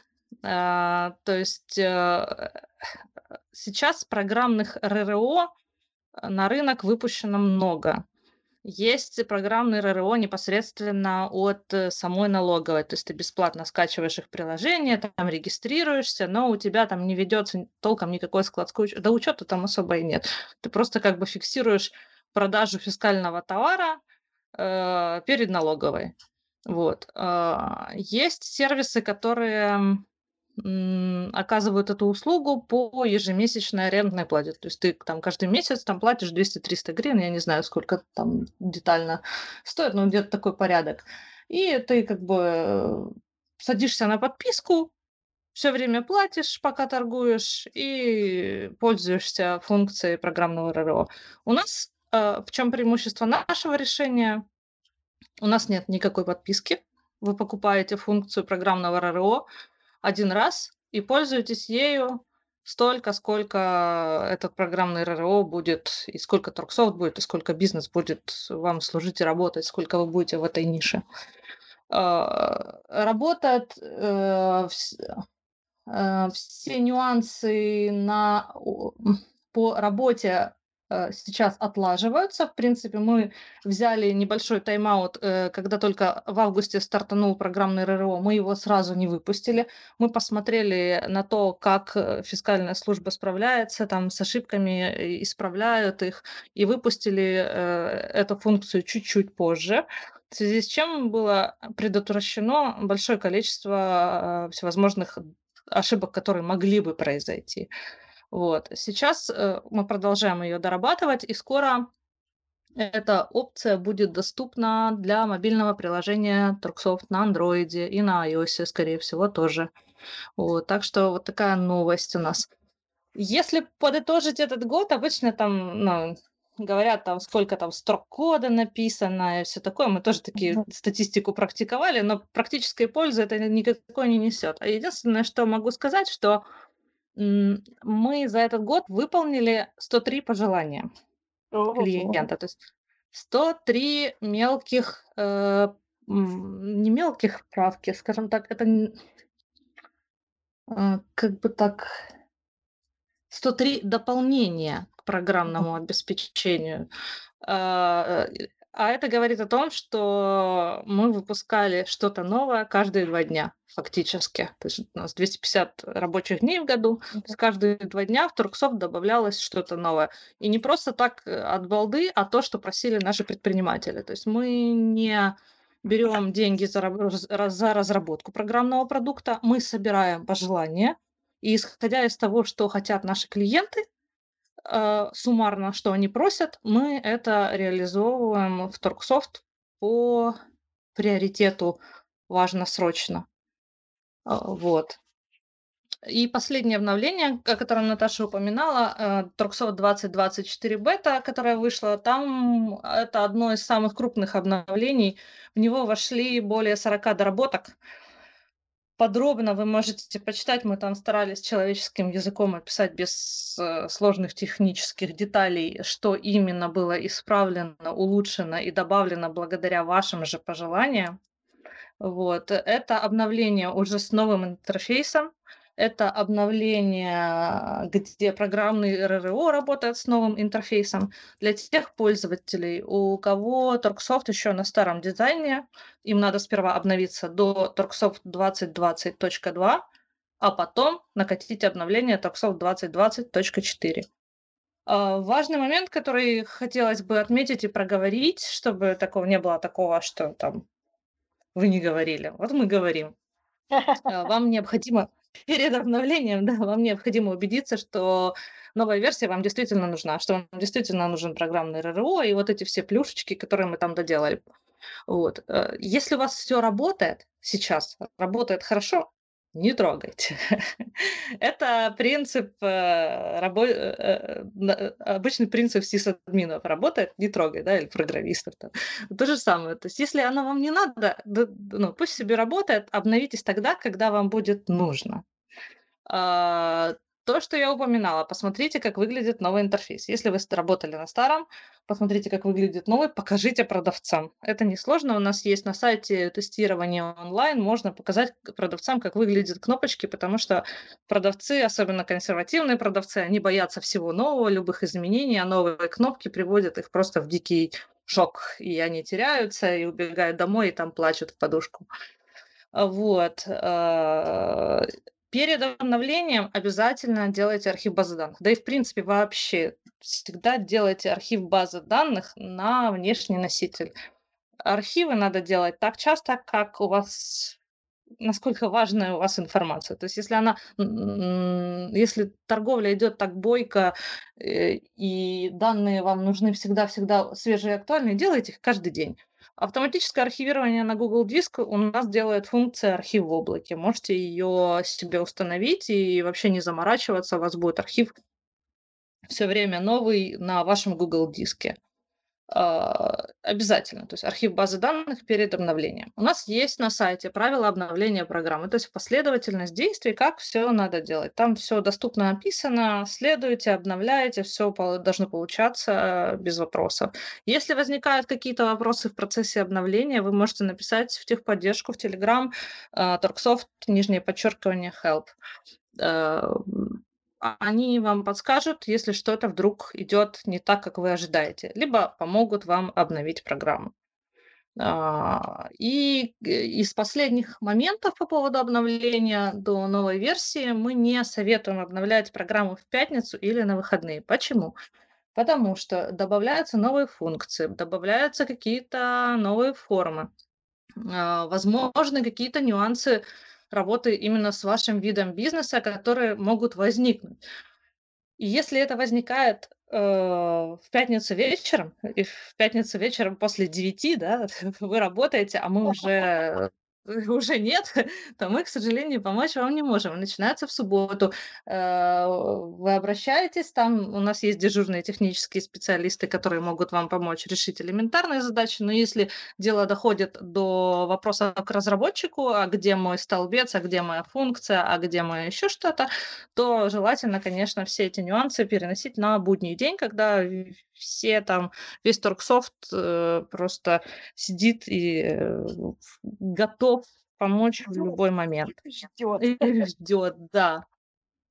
А, то есть э, сейчас программных РРО на рынок выпущено много. Есть программные РРО непосредственно от э, самой налоговой, то есть ты бесплатно скачиваешь их приложение, там регистрируешься, но у тебя там не ведется толком никакой складской учет, да учета там особо и нет. Ты просто как бы фиксируешь продажу фискального товара э, перед налоговой. Вот. Э, есть сервисы, которые оказывают эту услугу по ежемесячной арендной плате. То есть ты там каждый месяц там платишь 200-300 гривен, я не знаю, сколько там детально стоит, но где-то такой порядок. И ты как бы садишься на подписку, все время платишь, пока торгуешь, и пользуешься функцией программного РРО. У нас э, в чем преимущество нашего решения? У нас нет никакой подписки. Вы покупаете функцию программного РРО, один раз и пользуйтесь ею столько, сколько этот программный РРО будет, и сколько Торксофт будет, и сколько бизнес будет вам служить и работать, сколько вы будете в этой нише. А, работает э, э, все нюансы на, по работе сейчас отлаживаются. В принципе, мы взяли небольшой тайм-аут, э, когда только в августе стартанул программный РРО, мы его сразу не выпустили. Мы посмотрели на то, как э, фискальная служба справляется там с ошибками, исправляют их, и выпустили эту функцию чуть-чуть позже. В связи с чем было предотвращено большое количество всевозможных ошибок, которые могли бы произойти. Вот. Сейчас э, мы продолжаем ее дорабатывать, и скоро эта опция будет доступна для мобильного приложения Turksoft на Android и на iOS, скорее всего, тоже. Вот. Так что вот такая новость у нас. Если подытожить этот год, обычно там ну, говорят, там сколько там строк кода написано и все такое. Мы тоже такие mm-hmm. статистику практиковали, но практической пользы это никакой не несет. А единственное, что могу сказать, что мы за этот год выполнили 103 пожелания Ого. клиента. То есть 103 мелких, э, не мелких правки, скажем так, это э, как бы так 103 дополнения к программному обеспечению. А, э, а это говорит о том, что мы выпускали что-то новое каждые два дня, фактически. То есть у нас 250 рабочих дней в году. Okay. То есть каждые два дня в Турксофт добавлялось что-то новое. И не просто так э, от балды, а то, что просили наши предприниматели. То есть мы не берем деньги за, за разработку программного продукта, мы собираем пожелания, и исходя из того, что хотят наши клиенты, суммарно, что они просят, мы это реализовываем в Торксофт по приоритету важно-срочно. Э, вот. И последнее обновление, о котором Наташа упоминала, Торксофт 2024 бета, которая вышла, там это одно из самых крупных обновлений. В него вошли более 40 доработок, подробно вы можете почитать. Мы там старались человеческим языком описать без э, сложных технических деталей, что именно было исправлено, улучшено и добавлено благодаря вашим же пожеланиям. Вот. Это обновление уже с новым интерфейсом, это обновление, где программный РРО работает с новым интерфейсом. Для тех пользователей, у кого Торксофт еще на старом дизайне, им надо сперва обновиться до Торксофт 2020.2, а потом накатить обновление Торксофт 2020.4. А, важный момент, который хотелось бы отметить и проговорить, чтобы такого не было такого, что там вы не говорили. Вот мы говорим. А, вам необходимо перед обновлением, да, вам необходимо убедиться, что новая версия вам действительно нужна, что вам действительно нужен программный РРО и вот эти все плюшечки, которые мы там доделали. Вот. Э, если у вас все работает сейчас, работает хорошо, не трогайте. Это принцип, э, рабо- э, э, обычный принцип сисадминов работает, не трогай, да, или программистов. То же самое. То есть, если оно вам не надо, ну, пусть себе работает, обновитесь тогда, когда вам будет нужно. То, что я упоминала, посмотрите, как выглядит новый интерфейс. Если вы работали на старом, посмотрите, как выглядит новый, покажите продавцам. Это несложно, у нас есть на сайте тестирование онлайн, можно показать продавцам, как выглядят кнопочки, потому что продавцы, особенно консервативные продавцы, они боятся всего нового, любых изменений, а новые кнопки приводят их просто в дикий шок, и они теряются, и убегают домой, и там плачут в подушку. Вот. Перед обновлением обязательно делайте архив базы данных. Да и в принципе вообще всегда делайте архив базы данных на внешний носитель. Архивы надо делать так часто, как у вас насколько важная у вас информация. То есть если она, если торговля идет так бойко, э, и данные вам нужны всегда-всегда свежие и актуальные, делайте их каждый день. Автоматическое архивирование на Google Диск у нас делает функция архив в облаке. Можете ее себе установить и вообще не заморачиваться. У вас будет архив все время новый на вашем Google Диске. А, обязательно, то есть архив базы данных перед обновлением. У нас есть на сайте правила обновления программы, то есть последовательность действий, как все надо делать. Там все доступно описано, следуйте, обновляете, все должно получаться без вопросов. Если возникают какие-то вопросы в процессе обновления, вы можете написать в техподдержку в Telegram Торксофт, нижнее подчеркивание, help а, они вам подскажут, если что-то вдруг идет не так, как вы ожидаете, либо помогут вам обновить программу. А, и из последних моментов по поводу обновления до новой версии мы не советуем обновлять программу в пятницу или на выходные. Почему? Потому что добавляются новые функции, добавляются какие-то новые формы, а, возможны какие-то нюансы работы именно с вашим видом бизнеса, которые могут возникнуть. И если это возникает э, в пятницу вечером, и в пятницу вечером после 9, да, вы работаете, а мы уже уже нет, то мы, к сожалению, помочь вам не можем. Начинается в субботу. Э, вы обращаетесь, там у нас есть дежурные технические специалисты, которые могут вам помочь решить элементарные задачи, но если дело доходит до вопроса к разработчику, а где мой столбец, а где моя функция, а где мое еще что-то, то желательно, конечно, все эти нюансы переносить на будний день, когда все там, весь Торксофт э, просто сидит и э, готов помочь в любой момент. Ждет. Ждет, да.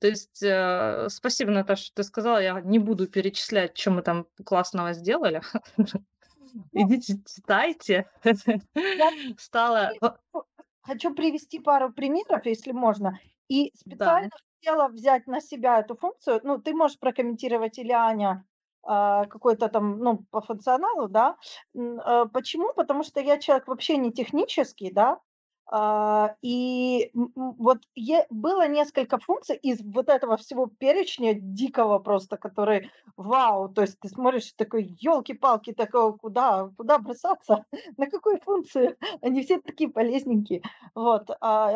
То есть э, спасибо, Наташа, что ты сказала. Я не буду перечислять, что мы там классного сделали. Ну, Идите, читайте. Стало... Хочу привести пару примеров, если можно. И специально хотела взять на себя эту функцию. Ну, ты можешь прокомментировать или Аня, какой-то там, ну, по функционалу, да. А, почему? Потому что я человек вообще не технический, да, а, и вот было несколько функций из вот этого всего перечня дикого просто, который вау, то есть ты смотришь такой, елки-палки, такого, куда, куда бросаться, на какую функцию, они все такие полезненькие. Вот.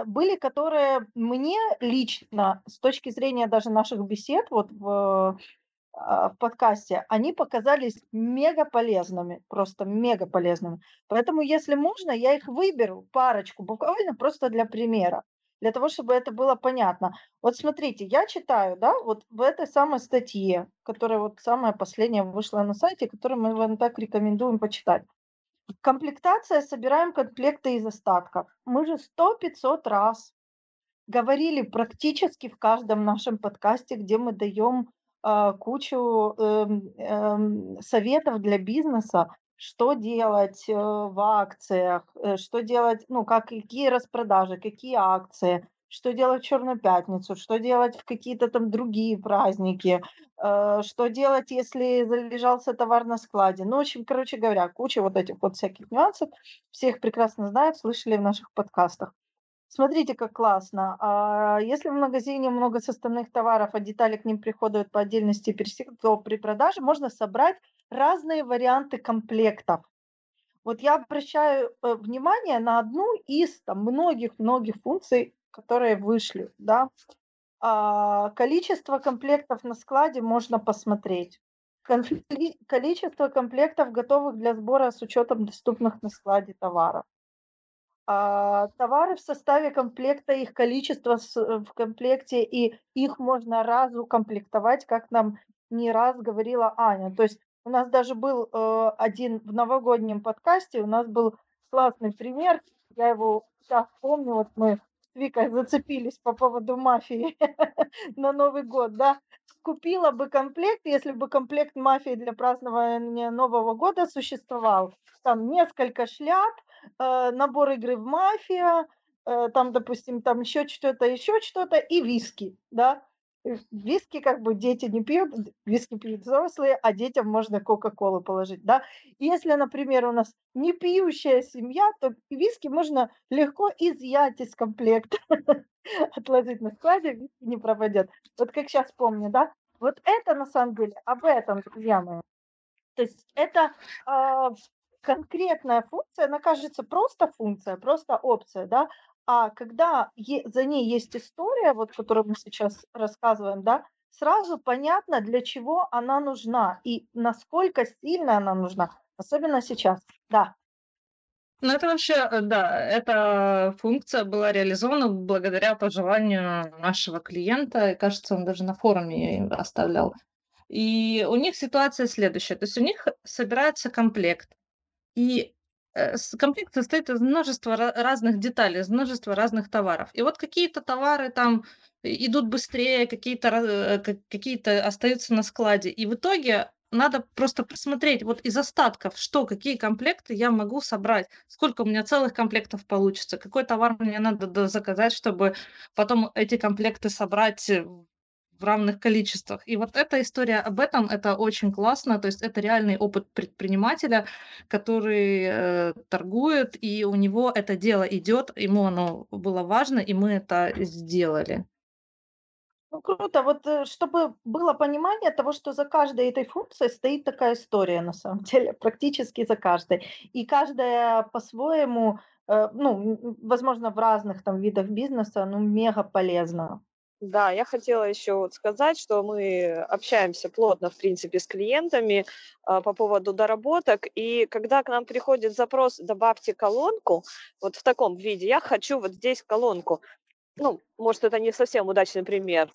были, которые мне лично, с точки зрения даже наших бесед, вот в а, в подкасте, они показались мега полезными, просто мега полезными. Поэтому, если можно, я их выберу, парочку, буквально просто для примера, для того, чтобы это было понятно. Вот смотрите, я читаю, да, вот в этой самой статье, которая вот самая последняя вышла на сайте, которую мы вам так рекомендуем почитать. Комплектация, собираем комплекты из остатков. Мы же сто пятьсот раз говорили практически в каждом нашем подкасте, где мы даем а, кучу эм, эм, советов для бизнеса, что делать э, в акциях, э, что делать, ну, как, какие распродажи, какие акции, что делать в Черную пятницу, что делать в какие-то там другие праздники, э, что делать, если залежался товар на складе. Ну, в общем, короче говоря, куча вот этих вот всяких нюансов. Все их прекрасно знают, слышали в наших подкастах. Смотрите, как классно. А если в магазине много составных товаров, а детали к ним приходят по отдельности то при продаже можно собрать разные варианты комплектов. Вот я обращаю э, внимание на одну из там многих-многих функций, которые вышли, да. А, количество комплектов на складе можно посмотреть. количество комплектов, готовых для сбора с учетом доступных на складе товаров. А, товары в составе комплекта, их количество э, в комплекте, и их можно разу комплектовать, как нам не раз говорила Аня. То есть у нас даже был э, один в новогоднем подкасте, у нас был классный пример, я его сейчас помню, вот мы с Викой зацепились по поводу мафии на Новый год, да, купила бы комплект, если бы комплект мафии для празднования Нового года существовал. Там несколько шляп, э, набор игры в мафия, э, там, допустим, там еще что-то, еще что-то и виски, да. Виски как бы дети не пьют, виски пьют взрослые, а детям можно кока-колу положить, да. Если, например, у нас не пьющая семья, то виски можно легко изъять из комплекта, отложить на складе, виски не пропадет. Вот как сейчас помню, да. Вот это на самом деле об этом, друзья мои. То есть это э, конкретная функция, она кажется просто функция, просто опция, да, а когда за ней есть история, вот которую мы сейчас рассказываем, да, сразу понятно, для чего она нужна и насколько сильно она нужна, особенно сейчас. Да. Ну, это вообще, э, да, эта функция была реализована благодаря пожеланию нашего клиента. И, кажется, он даже на форуме оставлял. И у них ситуация следующая. То есть у них собирается комплект. И Э, комплект состоит из множества разных деталей, из множества разных товаров. И вот какие-то товары там идут быстрее, какие-то э, какие-то остаются на складе. И в итоге надо просто посмотреть вот из остатков, что, какие комплекты я могу собрать, сколько у меня целых комплектов получится, какой товар мне надо заказать, чтобы потом эти комплекты собрать в равных количествах. И вот эта история об этом, это очень классно, то есть это реальный опыт предпринимателя, который э, торгует, и у него это дело идет, ему оно было важно, и мы это сделали. Ну, круто. Вот э, чтобы было понимание того, что за каждой этой функцией стоит такая история, на самом деле, практически за каждой. И каждая по-своему, э, ну, возможно, в разных там видах бизнеса, ну, мега полезна. Да, я хотела еще вот сказать, что мы общаемся плотно, в принципе, с клиентами а, по поводу доработок. И когда к нам приходит запрос «добавьте колонку», вот в таком виде, я хочу вот здесь колонку. Ну, может, это не совсем удачный пример.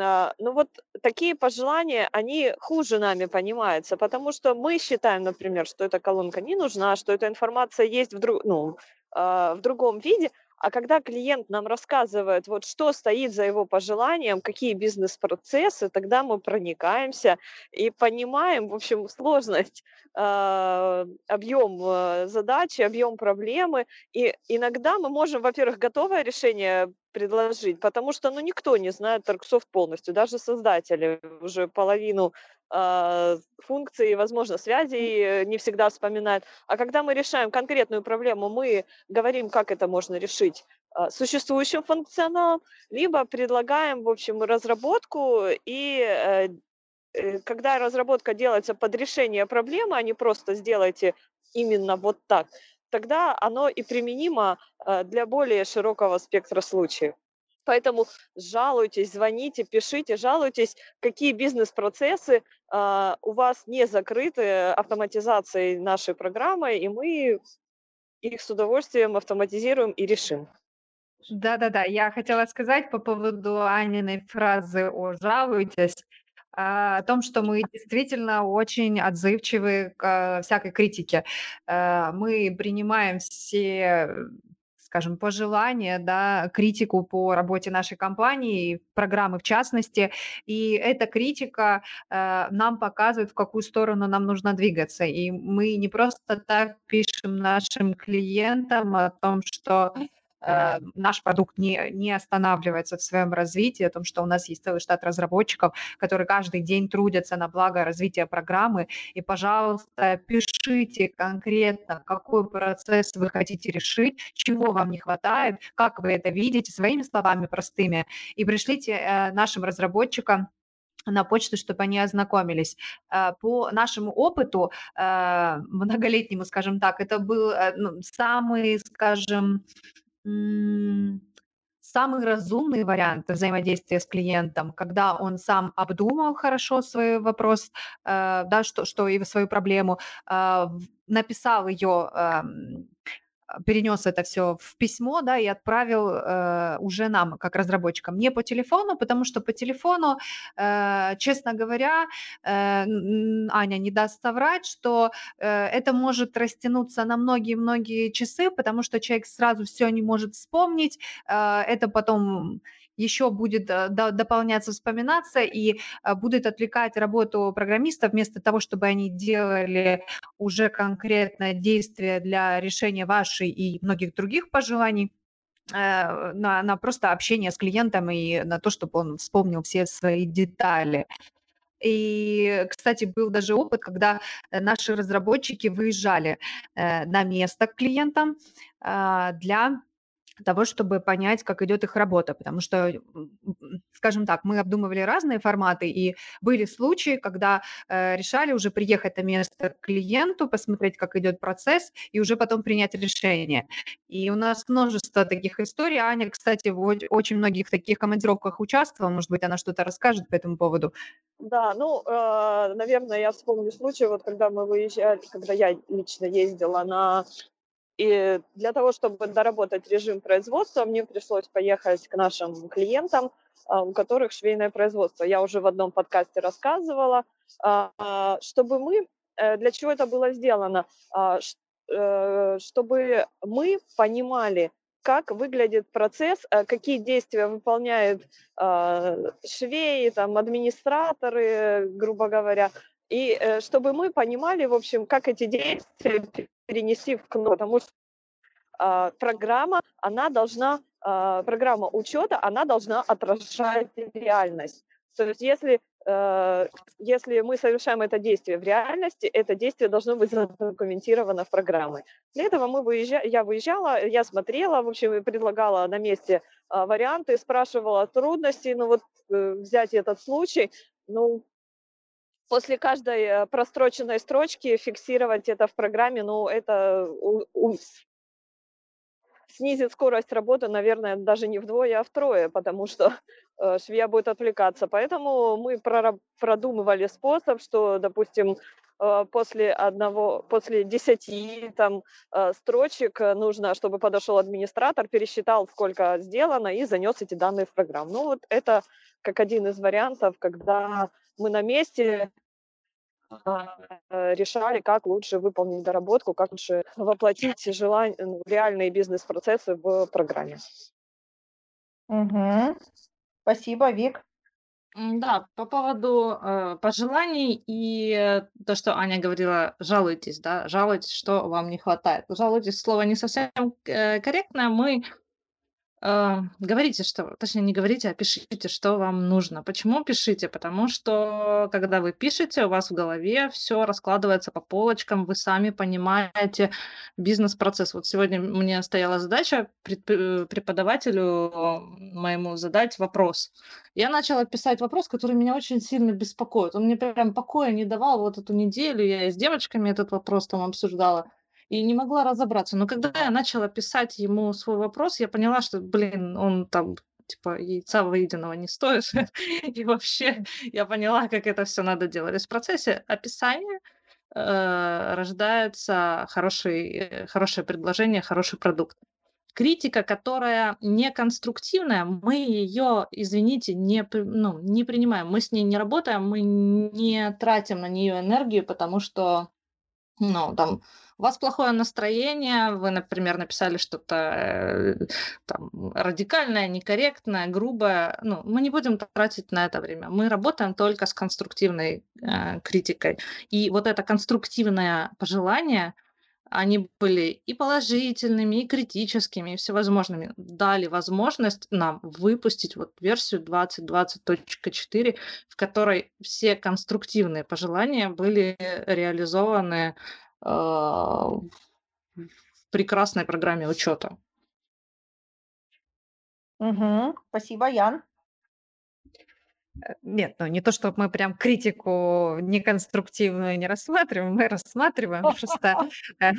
А, ну вот такие пожелания, они хуже нами понимаются, потому что мы считаем, например, что эта колонка не нужна, что эта информация есть в, друг, ну, а, в другом виде, а когда клиент нам рассказывает, вот что стоит за его пожеланием, какие бизнес-процессы, тогда мы проникаемся и понимаем, в общем, сложность, э, объем задачи, объем проблемы. И иногда мы можем, во-первых, готовое решение предложить, потому что ну, никто не знает Торксофт полностью, даже создатели уже половину э, функций, возможно, связей не всегда вспоминают. А когда мы решаем конкретную проблему, мы говорим, как это можно решить э, существующим функционалом, либо предлагаем, в общем, разработку и э, э, когда разработка делается под решение проблемы, а не просто сделайте именно вот так, тогда оно и применимо э, для более широкого спектра случаев. Поэтому жалуйтесь, звоните, пишите, жалуйтесь, какие бизнес-процессы э, у вас не закрыты автоматизацией нашей программы, и мы их с удовольствием автоматизируем и решим. Да-да-да, я хотела сказать по поводу Аниной фразы о «жалуйтесь», о том, что мы действительно очень отзывчивы к а, всякой критике. Э, мы принимаем все скажем, пожелания, да, критику по работе нашей компании, программы в частности. И эта критика э, нам показывает, в какую сторону нам нужно двигаться. И мы не просто так пишем нашим клиентам о том, что э, наш продукт не, не останавливается в своем развитии, о том, что у нас есть целый штат разработчиков, которые каждый день трудятся на благо развития программы. И, пожалуйста, пишите конкретно, какой процесс вы хотите решить, чего вам не хватает, как вы это видите, своими словами простыми, и пришлите э, нашим разработчикам на почту, чтобы они ознакомились. Э, по нашему опыту, э, многолетнему, скажем так, это был э, ну, самый, скажем, самый разумный вариант взаимодействия с клиентом, когда он сам обдумал хорошо свой вопрос, да, что, что и свою проблему, написал ее эм, перенес это все в письмо, да, и отправил э, уже нам, как разработчикам, не по телефону, потому что по телефону, э, честно говоря, э, Аня не даст соврать, что э, это может растянуться на многие-многие часы, потому что человек сразу все не может вспомнить, э, это потом еще будет э, дополняться, вспоминаться и э, будет отвлекать работу программистов вместо того, чтобы они делали уже конкретное действие для решения вашей и многих других пожеланий э, на, на просто общение с клиентом и на то, чтобы он вспомнил все свои детали. И, кстати, был даже опыт, когда наши разработчики выезжали на место к клиентам для того, чтобы понять, как идет их работа, потому что, скажем так, мы обдумывали разные форматы, и были случаи, когда э, решали уже приехать на место к клиенту, посмотреть, как идет процесс, и уже потом принять решение. И у нас множество таких историй. Аня, кстати, в очень многих таких командировках участвовала, может быть, она что-то расскажет по этому поводу. Да, ну, э, наверное, я вспомню случай, вот когда мы выезжали, когда я лично ездила на и для того, чтобы доработать режим производства, мне пришлось поехать к нашим клиентам, а, у которых швейное производство. Я уже в одном подкасте рассказывала, а, а, чтобы мы, э, для чего это было сделано, э, чтобы мы понимали, как выглядит процесс, э, какие действия выполняют швеи, там, администраторы, грубо говоря, и чтобы мы понимали, в общем, как эти действия перенести в кнопку, потому что э, программа, она должна, э, программа учета, она должна отражать реальность. То есть если, э, если мы совершаем это действие в реальности, это действие должно быть задокументировано в программе. Для этого мы выезжа... я выезжала, я смотрела, в общем, предлагала на месте э, варианты, спрашивала трудности, ну вот э, взять этот случай, ну, после каждой э, простроченной строчки фиксировать это в программе, ну, это снизит скорость работы, наверное, даже не вдвое, а втрое, потому что э, швея будет отвлекаться. Поэтому мы продумывали способ, что, допустим, э, после одного, после десяти там строчек нужно, чтобы подошел администратор, пересчитал, сколько сделано и занес эти данные в программу. Ну вот это как один из вариантов, когда мы на месте а, решали, как лучше выполнить доработку, как лучше воплотить желание, ну, реальные бизнес-процессы в программе. Угу. Спасибо, Вик. Да, по поводу э, пожеланий и то, что Аня говорила, жалуйтесь, да, жалуйтесь, что вам не хватает. Жалуйтесь, слово не совсем э, корректное. Мы а, говорите, что, точнее, не говорите, а пишите, что вам нужно. Почему пишите? Потому что, когда вы пишете, у вас в голове все раскладывается по полочкам, вы сами понимаете бизнес-процесс. Вот сегодня мне стояла задача э, преподавателю моему задать вопрос. Я начала писать вопрос, который меня очень сильно беспокоит. Он мне прям покоя не давал вот эту неделю. Я и с девочками этот вопрос там обсуждала и не могла разобраться. Но когда я начала писать ему свой вопрос, я поняла, что, блин, он там типа яйца выеденного не стоит. и вообще я поняла, как это все надо делать. В процессе описания э, рождается хороший, э, хорошее предложение, хороший продукт. Критика, которая не конструктивная, мы ее, извините, не, ну, не принимаем. Мы с ней не работаем, мы не тратим на нее энергию, потому что ну, там, у вас плохое настроение, вы, например, написали что-то э, там, радикальное, некорректное, грубое. Ну, мы не будем тратить на это время. Мы работаем только с конструктивной э, критикой. И вот это конструктивное пожелание, они были и положительными, и критическими, и всевозможными, дали возможность нам выпустить вот версию 2020.4, в которой все конструктивные пожелания были реализованы э, в прекрасной программе учета. Угу. Спасибо, Ян. Э, нет, ну не то, что мы прям критику неконструктивную не рассматриваем, мы рассматриваем просто э,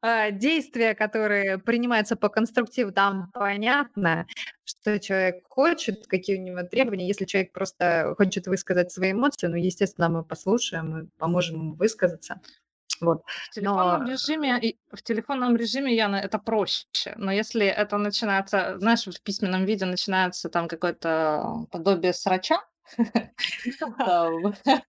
а, действия, которые принимаются по конструктиву, там понятно, что человек хочет, какие у него требования. Если человек просто хочет высказать свои эмоции, ну, естественно, мы послушаем, мы поможем ему высказаться. Вот. В телефонном Но... режиме, в телефонном режиме, Яна, это проще. Но если это начинается, знаешь, в письменном виде начинается там какое-то подобие срача,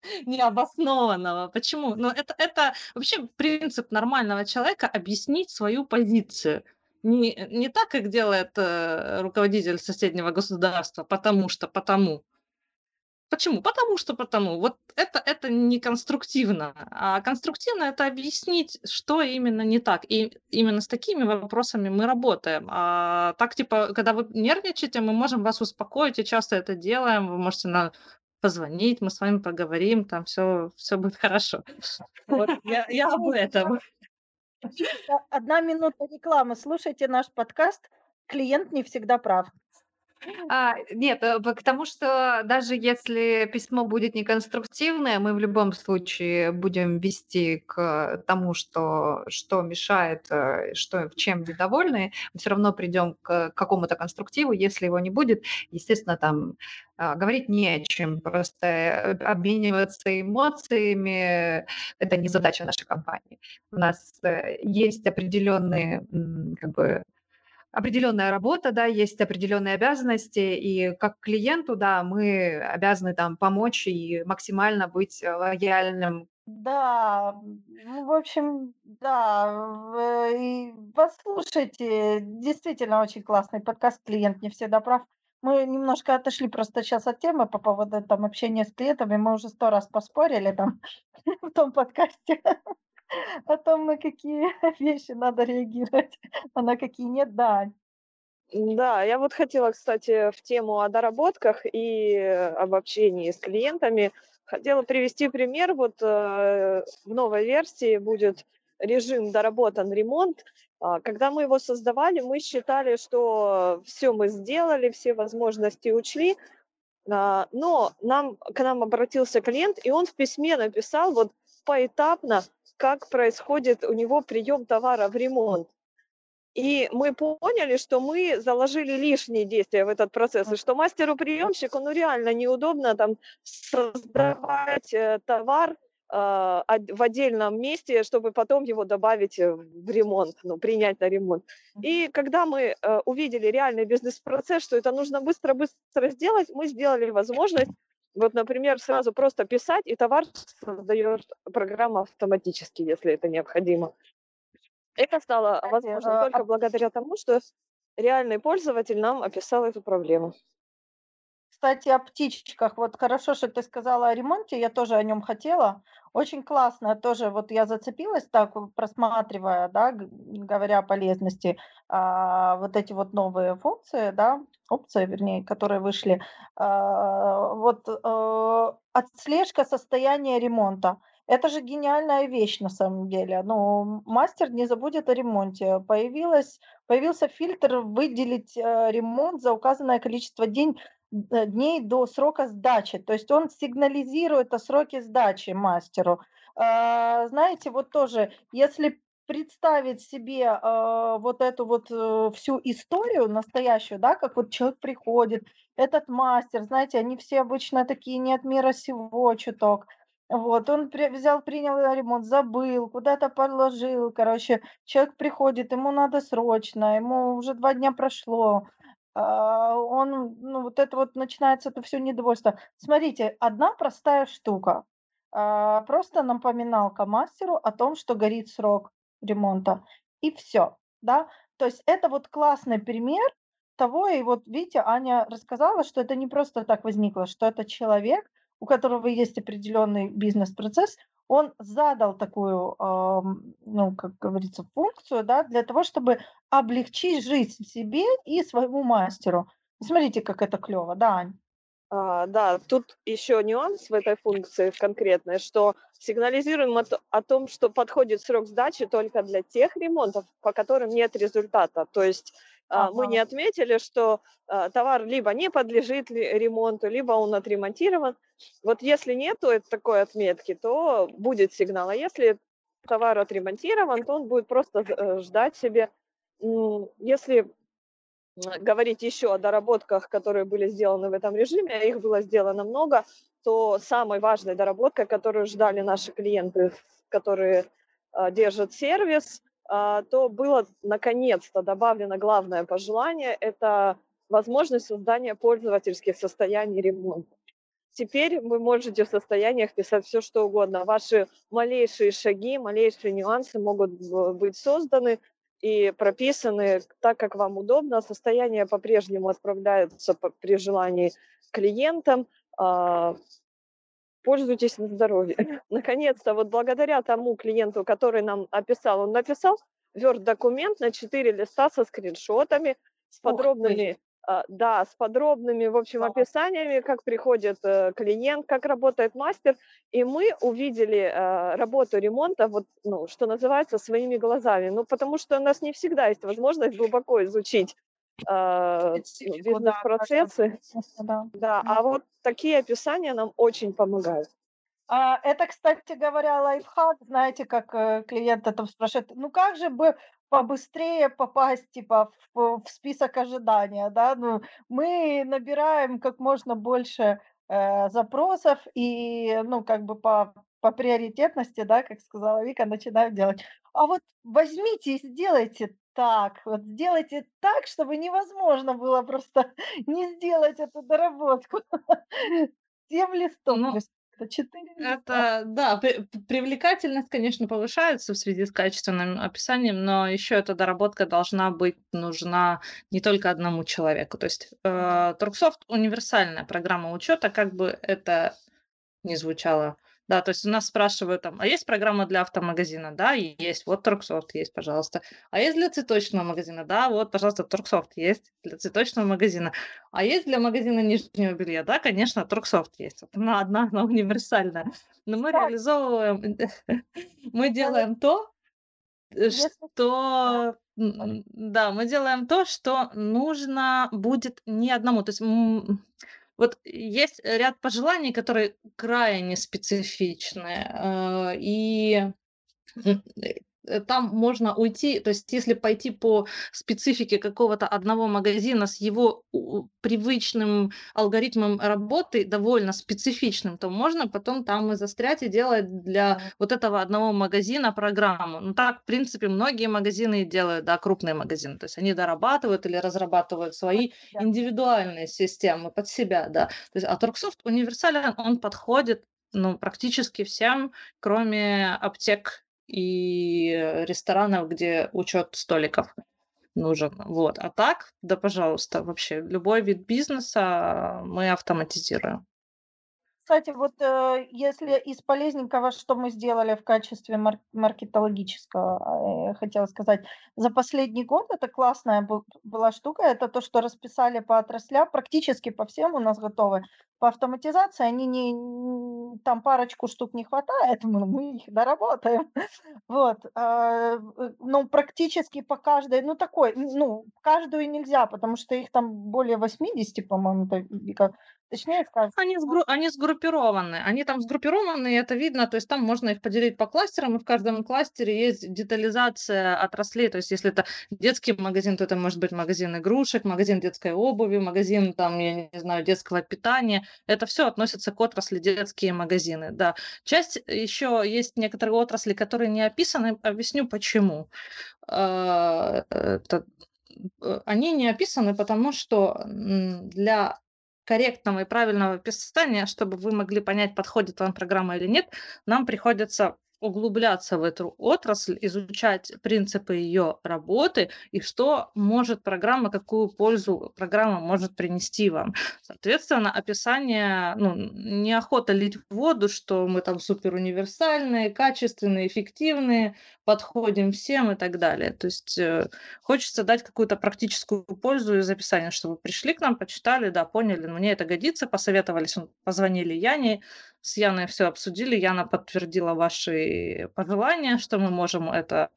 необоснованного. Почему? Ну, это, это вообще принцип нормального человека объяснить свою позицию. Не, не так, как делает э, руководитель соседнего государства, потому что, потому. Почему? Потому что потому. Вот это, это не конструктивно. А конструктивно это объяснить, что именно не так. И именно с такими вопросами мы работаем. А так, типа, когда вы нервничаете, мы можем вас успокоить, и часто это делаем. Вы можете на позвонить, мы с вами поговорим, там все, все будет хорошо. Вот, я, я об этом. Одна минута рекламы. Слушайте наш подкаст. Клиент не всегда прав. А, нет, э, к тому, что даже если письмо будет неконструктивное, мы в любом случае будем вести к тому, что, что мешает, э, что, чем недовольны, мы все равно придем к какому-то конструктиву. Если его не будет, естественно, там а, говорить не о чем, просто э, обмениваться эмоциями – это не задача нашей компании. У нас есть определенные как бы, определенная работа, да, есть определенные обязанности, и как клиенту, да, мы обязаны там помочь и максимально быть лояльным. Да, ну, в общем, да, и послушайте, действительно очень классный подкаст «Клиент не всегда прав». Мы немножко отошли просто сейчас от темы по поводу там общения с клиентами, мы уже сто раз поспорили там в том подкасте о том, на какие вещи надо реагировать, а на какие нет, да. Да, я вот хотела, кстати, в тему о доработках и об общении с клиентами, хотела привести пример. Вот э, в новой версии будет режим доработан ремонт. А, когда мы его создавали, мы считали, что все мы сделали, все возможности учли, а, но нам, к нам обратился клиент, и он в письме написал вот поэтапно, как происходит у него прием товара в ремонт. И мы поняли, что мы заложили лишние действия в этот процесс, и что мастеру-приемщику ну, реально неудобно там создавать э, товар э, в отдельном месте, чтобы потом его добавить э, в ремонт, ну, принять на ремонт. И когда мы э, увидели реальный бизнес-процесс, что это нужно быстро-быстро сделать, мы сделали возможность вот, например, сразу просто писать, и товар создает программа автоматически, если это необходимо. Это стало возможно только а благодаря тому, что реальный пользователь нам описал эту проблему. Кстати, о птичках. Вот хорошо, что ты сказала о ремонте, я тоже о нем хотела. Очень классно, тоже вот я зацепилась так, просматривая, да, говоря о полезности, а, вот эти вот новые функции, да, опции, вернее, которые вышли. А, вот а, отслежка состояния ремонта. Это же гениальная вещь на самом деле. Ну, мастер не забудет о ремонте. Появилась, появился фильтр выделить э, ремонт за указанное количество день, Э, дней до срока сдачи. То есть он сигнализирует о сроке сдачи мастеру. А, знаете, вот тоже, если представить себе э, вот эту вот э, всю историю настоящую, да, как вот человек приходит, этот мастер, знаете, они все обычно такие не от мира сего чуток. Вот, он при, взял, принял ремонт, забыл, куда-то положил, короче, человек приходит, ему надо срочно, ему уже два дня прошло, он, ну, вот это вот начинается это все недовольство. Смотрите, одна простая штука. А, просто напоминалка мастеру о том, что горит срок ремонта. И все, да. То есть это вот классный пример того, и вот видите, Аня рассказала, что это не просто так возникло, что это человек, у которого есть определенный бизнес-процесс, он задал такую, ну, как говорится, функцию, да, для того, чтобы облегчить жизнь себе и своему мастеру. Смотрите, как это клево, да, Ань? А, да, тут еще нюанс в этой функции конкретной, что сигнализируем о, о том, что подходит срок сдачи только для тех ремонтов, по которым нет результата. То есть ага. мы не отметили, что а, товар либо не подлежит ремонту, либо он отремонтирован. Вот если нет такой отметки, то будет сигнал. А если товар отремонтирован, то он будет просто э, ждать себе. Если говорить еще о доработках, которые были сделаны в этом режиме, а их было сделано много, то самой важной доработкой, которую ждали наши клиенты, которые э, держат сервис, то было наконец-то добавлено главное пожелание – это возможность создания пользовательских состояний ремонта. Теперь вы можете в состояниях писать все, что угодно. Ваши малейшие шаги, малейшие нюансы могут быть созданы и прописаны так, как вам удобно. Состояние по-прежнему отправляется при желании клиентам. А, пользуйтесь на здоровье. Наконец-то, вот благодаря тому клиенту, который нам описал, он написал Word-документ на 4 листа со скриншотами, с подробными а, да, с подробными, в общем, описаниями, как приходит э, клиент, как работает мастер, и мы увидели э, работу ремонта, вот, ну, что называется, своими глазами, ну, потому что у нас не всегда есть возможность глубоко изучить э, ну, бизнес-процессы, да, да, а вот такие описания нам очень помогают. А, это, кстати говоря, лайфхак, знаете, как клиент это спрашивает, ну как же бы побыстрее попасть, типа, в, в список ожидания, да, ну, мы набираем как можно больше э, запросов и, ну, как бы по, по приоритетности, да, как сказала Вика, начинаем делать. А вот возьмите и сделайте так, вот сделайте так, чтобы невозможно было просто не сделать эту доработку. Тем листом ну, это 4 Это, да, при- привлекательность, конечно, повышается в связи с качественным описанием, но еще эта доработка должна быть нужна не только одному человеку. То есть э, Торксофт универсальная программа учета, как бы это ни звучало да, то есть у нас спрашивают там, а есть программа для автомагазина? Да, есть. Вот Торксофт есть, пожалуйста. А есть для цветочного магазина? Да, вот, пожалуйста, Торксофт есть для цветочного магазина. А есть для магазина нижнего белья? Да, конечно, Торксофт есть. Она одна, она универсальная. Но мы реализовываем, мы делаем то, э, что да, мы делаем то, что нужно будет не одному. То есть вот есть ряд пожеланий, которые крайне специфичны, э, и Э, там можно уйти, то есть если пойти по специфике какого-то одного магазина с его привычным алгоритмом работы, довольно специфичным, то можно потом там и застрять и делать для вот этого одного магазина программу. Ну так, в принципе, многие магазины делают, да, крупные магазины, то есть они дорабатывают или разрабатывают свои индивидуальные системы под себя, да. То есть, а Торксофт универсален, он подходит ну, практически всем, кроме аптек и ресторанов, где учет столиков нужен. Вот. А так, да, пожалуйста, вообще любой вид бизнеса мы автоматизируем. Кстати, вот э, если из полезненького, что мы сделали в качестве мар- маркетологического, э, хотела сказать, за последний год, это классная была штука, это то, что расписали по отраслям, практически по всем у нас готовы. По автоматизации они не, там парочку штук не хватает, мы, мы их доработаем. Вот. Э, ну, практически по каждой, ну, такой, ну, каждую нельзя, потому что их там более 80, по-моему, точнее сказать. Они, сгру... они сгруппированы, они там сгруппированы, и это видно, то есть там можно их поделить по кластерам, и в каждом кластере есть детализация отраслей, то есть если это детский магазин, то это может быть магазин игрушек, магазин детской обуви, магазин там, я не знаю, детского питания, это все относится к отрасли детские магазины, да. Часть еще есть некоторые отрасли, которые не описаны, объясню почему. А, э, они не описаны, потому что для корректного и правильного описания, чтобы вы могли понять, подходит вам программа или нет, нам приходится углубляться в эту отрасль, изучать принципы ее работы и что может программа, какую пользу программа может принести вам. Соответственно, описание, ну, неохота лить в воду, что мы там супер универсальные, качественные, эффективные, подходим всем и так далее. То есть э, хочется дать какую-то практическую пользу из описания, чтобы пришли к нам, почитали, да, поняли, мне это годится, посоветовались, позвонили Яне, с Яной все обсудили, Яна подтвердила ваши пожелания, что мы можем это,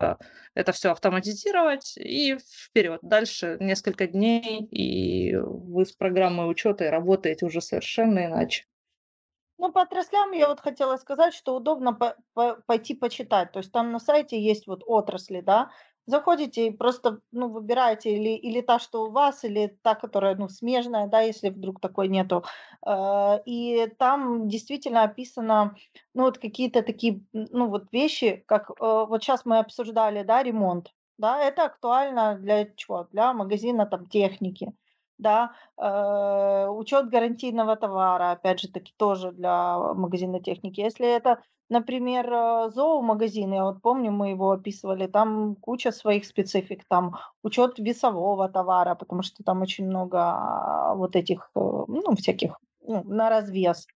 это все автоматизировать, и вперед. Дальше несколько дней, и вы с программой учета работаете уже совершенно иначе. Ну, по отраслям я вот хотела сказать, что удобно по- по- пойти почитать. То есть там на сайте есть вот отрасли, да, Заходите и просто, ну, выбираете или, или та, что у вас, или та, которая, ну, смежная, да, если вдруг такой нету. Э, И там действительно описано, ну, вот какие-то такие, ну, вот вещи, как э, вот сейчас мы обсуждали, да, ремонт, да, это актуально для чего? Для магазина там техники, да, э, учет гарантийного товара, опять же таки, тоже для магазина техники. Если это Например, э, зоомагазин, я вот помню, мы его описывали, там куча своих специфик, там учет весового товара, потому что там очень много а, вот этих, э, ну, всяких, ну, на развес.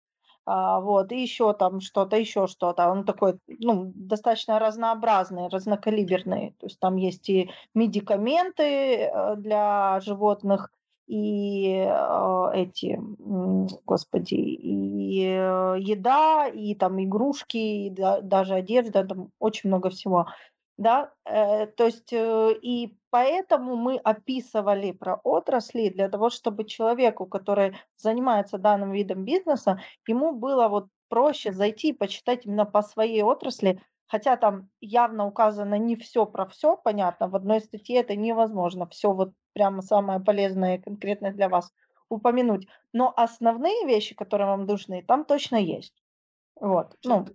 А, вот, и еще там что-то, еще что-то. Он такой, ну, достаточно разнообразный, разнокалиберный. То есть там есть и медикаменты э, для животных, и э, эти, господи, и э, еда, и там игрушки, и да, даже одежда, там очень много всего. Да, э, то есть э, и поэтому мы описывали про отрасли для того, чтобы человеку, который занимается данным видом бизнеса, ему было вот проще зайти и почитать именно по своей отрасли, хотя там явно указано не все про все, понятно, в одной статье это невозможно, все вот прямо самое полезное и конкретное для вас упомянуть. Но основные вещи, которые вам нужны, там точно есть. Вот. Ну.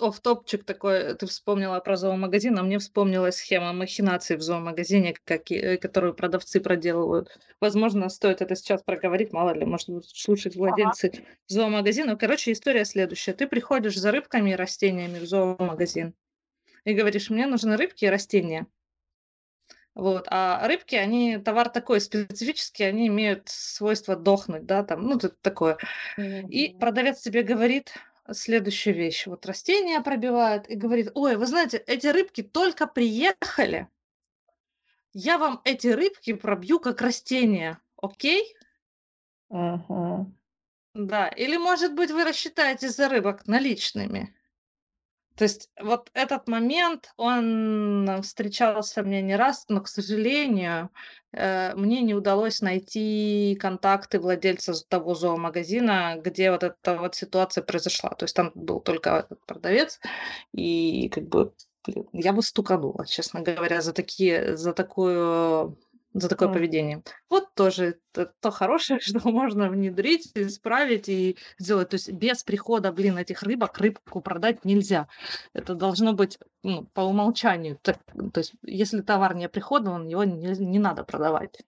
Оф-топчик такой, ты вспомнила про зоомагазин, а мне вспомнилась схема махинаций в зоомагазине, какие, э, которую продавцы проделывают. Возможно, стоит это сейчас проговорить, мало ли, может слушать владельцы ага. зоомагазина. Короче, история следующая. Ты приходишь за рыбками и растениями в зоомагазин и говоришь, мне нужны рыбки и растения. Вот. А рыбки, они, товар такой специфический, они имеют свойство дохнуть, да, там, ну, такое. И продавец тебе говорит следующую вещь. Вот растения пробивает и говорит, ой, вы знаете, эти рыбки только приехали, я вам эти рыбки пробью как растения, окей? Угу. Да, или, может быть, вы рассчитаете за рыбок наличными. То есть вот этот момент, он встречался мне не раз, но, к сожалению, э, мне не удалось найти контакты владельца того зоомагазина, где вот эта вот ситуация произошла. То есть там был только продавец, и как бы блин, я бы стуканула, честно говоря, за такие, за такую за такое mm. поведение. Вот тоже это то хорошее, что можно внедрить, исправить и сделать. То есть без прихода, блин, этих рыбок рыбку продать нельзя. Это должно быть ну, по умолчанию. Так, то есть если товар не приходован, его не, не надо продавать.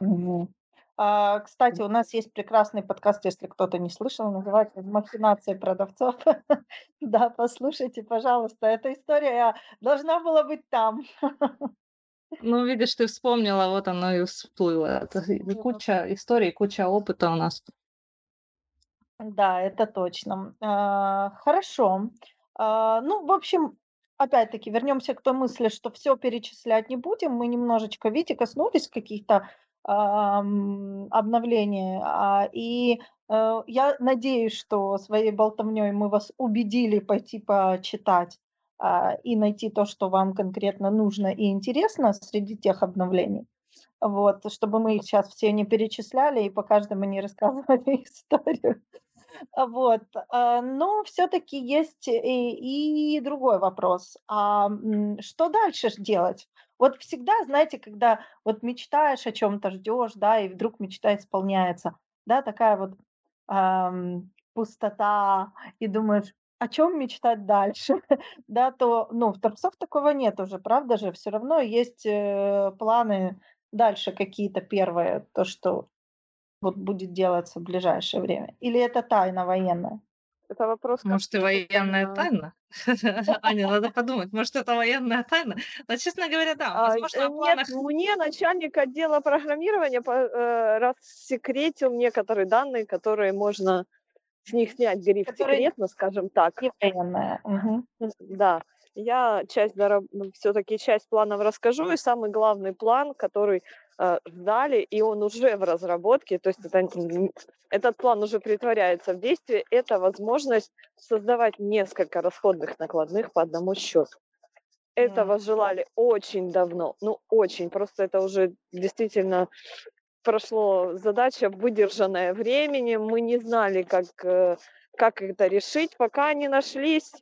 Mm-hmm. А, кстати, у нас есть прекрасный подкаст, если кто-то не слышал, называется «Махинация продавцов». да, послушайте, пожалуйста. Эта история должна была быть там. Ну, видишь, ты вспомнила, вот оно и всплыло. Это куча историй, куча опыта у нас. Да, это точно. А, хорошо. А, ну, в общем, опять-таки, вернемся к той мысли, что все перечислять не будем. Мы немножечко, видите, коснулись каких-то обновлений. А, и э, я надеюсь, что своей болтовней мы вас убедили пойти почитать и найти то, что вам конкретно нужно и интересно среди тех обновлений. Вот, чтобы мы их сейчас все не перечисляли и по каждому не рассказывали историю. Вот. А, но все-таки есть и, и другой вопрос. А что дальше делать? Вот всегда, знаете, когда вот мечтаешь о чем-то, ждешь, да, и вдруг мечта исполняется, да, такая вот эм, пустота, и думаешь, о чем мечтать дальше, да, то, ну, в торцов такого нет уже, правда же, все равно есть э, планы дальше какие-то первые, то, что вот будет делаться в ближайшее время. Или это тайна военная? Это вопрос... Может, и военная тайна? Аня, надо подумать, может, это военная тайна? Но, честно говоря, да, А, возможно, э, о планах... Нет, мне начальник отдела программирования э, рассекретил некоторые данные, которые можно с них снять гриф Которые- секретно, скажем так. Не военная. Мгм. Да, я часть все-таки часть планов расскажу, и самый главный план, который э, ждали, и он уже в разработке, то есть это, этот план уже притворяется в действие, это возможность создавать несколько расходных накладных по одному счету. Этого желали очень давно, ну очень, просто это уже действительно прошло задача, выдержанная временем, мы не знали, как, э, как это решить, пока не нашлись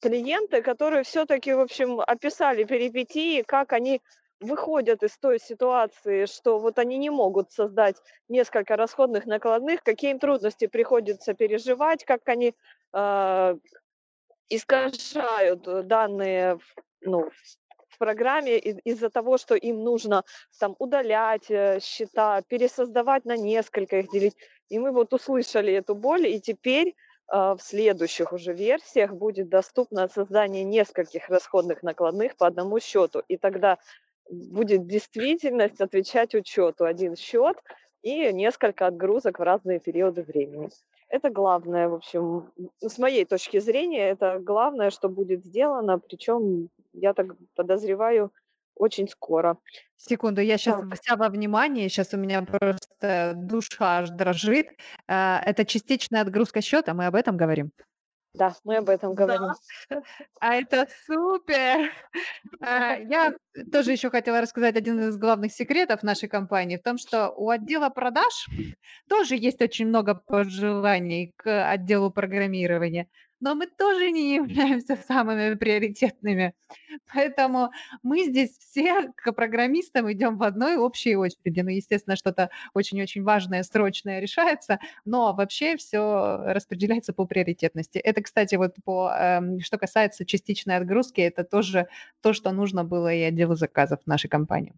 клиенты, которые все-таки, в общем, описали перипетии, как они выходят из той ситуации, что вот они не могут создать несколько расходных накладных, какие им трудности приходится переживать, как они э, искажают данные ну, программе из- из-за того, что им нужно там удалять э, счета, пересоздавать на несколько их делить. И мы вот услышали эту боль, и теперь а, в следующих уже версиях будет доступно создание нескольких расходных накладных по одному счету. И тогда будет действительность отвечать учету. Один счет и несколько отгрузок в разные периоды времени. Это главное, в общем, с моей точки зрения, это главное, что будет сделано, причем, я так подозреваю, очень скоро. Секунду, я сейчас Так. вся во внимании, сейчас у меня просто душа аж дрожит. А, Это частичная отгрузка счета, мы об этом говорим. Да, мы об этом говорим. А это супер! А, Я тоже еще хотела рассказать один из главных секретов нашей компании в том, что у отдела продаж тоже есть очень много пожеланий к отделу программирования, но мы тоже не являемся самыми приоритетными. Поэтому мы здесь все к программистам идем в одной общей очереди. Ну, естественно, что-то очень-очень важное, срочное решается, но вообще все распределяется по приоритетности. Это, кстати, вот по, эм, что касается частичной отгрузки, это тоже то, что нужно было и отделу заказов нашей компании.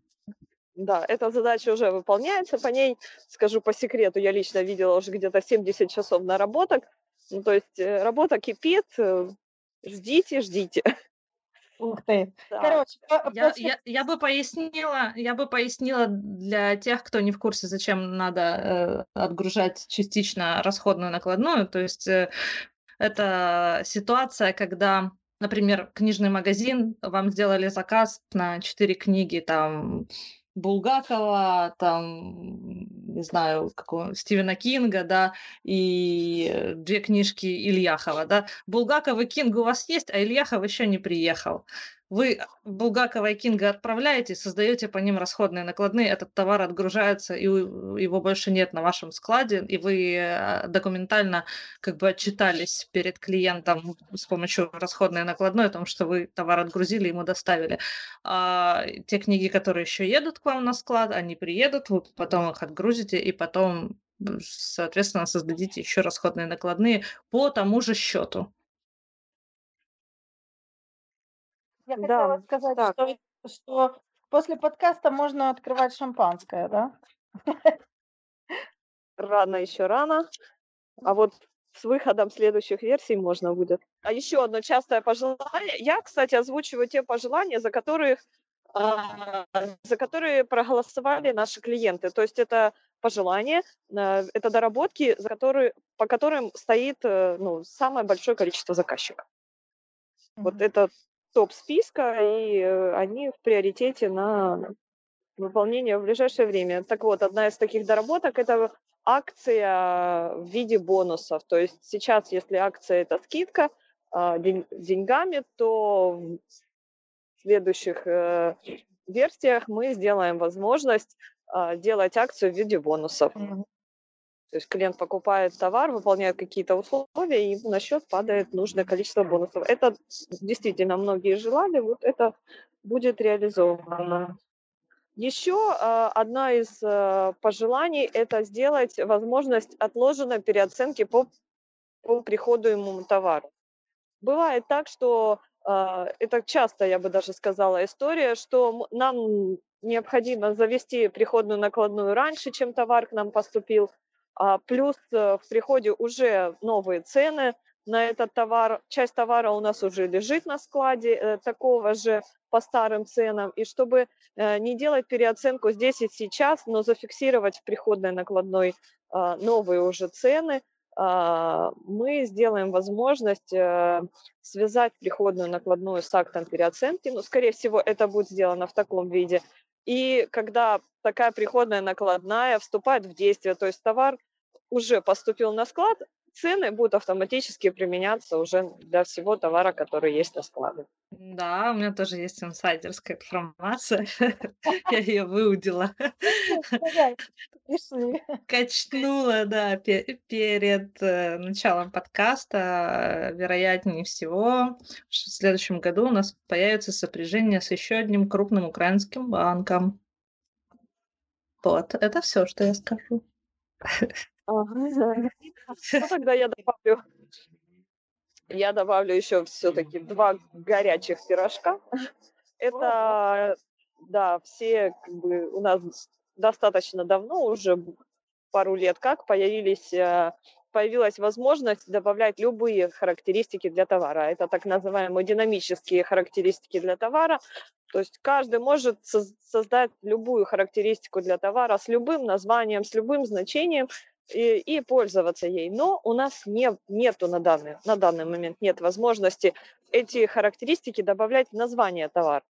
Да, эта задача уже выполняется. По ней, скажу по секрету, я лично видела уже где-то 70 часов наработок. Ну, то есть э, работа кипит. э, Ждите, ждите. Ух ты. Да. Короче, по- Я, после- я, я бы пояснила, я бы пояснила для тех, кто не в курсе, зачем надо э, отгружать частично расходную накладную. То есть э, это ситуация, когда, например, книжный магазин, вам сделали заказ на четыре книги, там Булгакова, там, не знаю, какого, Стивена Кинга, да, и э, две книжки Ильяхова, да. Булгаков и Кинг у вас есть, а Ильяхов еще не приехал. Вы Булгакова и Кинга отправляете, создаете по ним расходные накладные, этот товар отгружается, и его больше нет на вашем складе, и вы э, документально как бы отчитались перед клиентом с помощью расходной накладной о том, что вы товар отгрузили, ему доставили. А те книги, которые еще едут к вам на склад, они приедут, вы потом их отгрузите, и потом, соответственно, создадите еще расходные накладные по тому же счету. Я Да, хотела сказать, так. что, что после подкаста можно открывать шампанское, да? Рано еще рано. А вот с выходом следующих версий можно будет. А еще одно частое пожелание. Я, кстати, озвучиваю те пожелания, за которые, а, за которые проголосовали наши клиенты. То есть это пожелания, а, это доработки, за которые, по которым стоит э, ну, самое большое количество заказчиков. Вот Мгм. это топ списка, и э, они в приоритете на выполнение в ближайшее время. Так вот, одна из таких доработок– это акция в виде бонусов. То есть сейчас, если акция– это скидка а, день- деньгами, то в следующих э, версиях мы сделаем возможность а, делать акцию в виде бонусов. То есть клиент покупает товар, выполняет какие-то условия, и ему на счет падает нужное количество бонусов. Это действительно многие желали, вот это будет реализовано. Еще э, одна из э, пожеланий – это сделать возможность отложенной переоценки по, по приходуемому товару. Бывает так, что э, это часто, я бы даже сказала, история, что нам необходимо завести приходную накладную раньше, чем товар к нам поступил, а плюс э, в приходе уже новые цены, на этот товар. Часть товара у нас уже лежит на складе, э, такого же по старым ценам. И чтобы э, не делать переоценку здесь и сейчас, но зафиксировать в приходной накладной а, новые уже цены, а, мы сделаем возможность связать приходную накладную с актом переоценки. Ну, скорее всего, это будет сделано в таком виде. И когда такая приходная накладная вступает в действие, то есть товар уже поступил на склад, цены будут автоматически применяться уже для всего товара, который есть на складе. Да, у меня тоже есть инсайдерская информация. Я ее выудила. Качнула, да, перед э, началом подкаста. Вероятнее всего, в следующем году у нас появится сопряжение с еще одним крупным украинским банком. Вот, это все, что я скажу. Ну, тогда я добавлю я добавлю еще все-таки два горячих пирожка. Это, да, все как бы у нас достаточно давно, уже пару лет как, появились, э, появилась возможность добавлять любые характеристики для товара. Это так называемые динамические характеристики для товара. То есть каждый может создать любую характеристику для товара с любым названием, с любым значением, и, и пользоваться ей. Но у нас не, нету на данный, на данный момент нет возможности эти характеристики добавлять в название товара.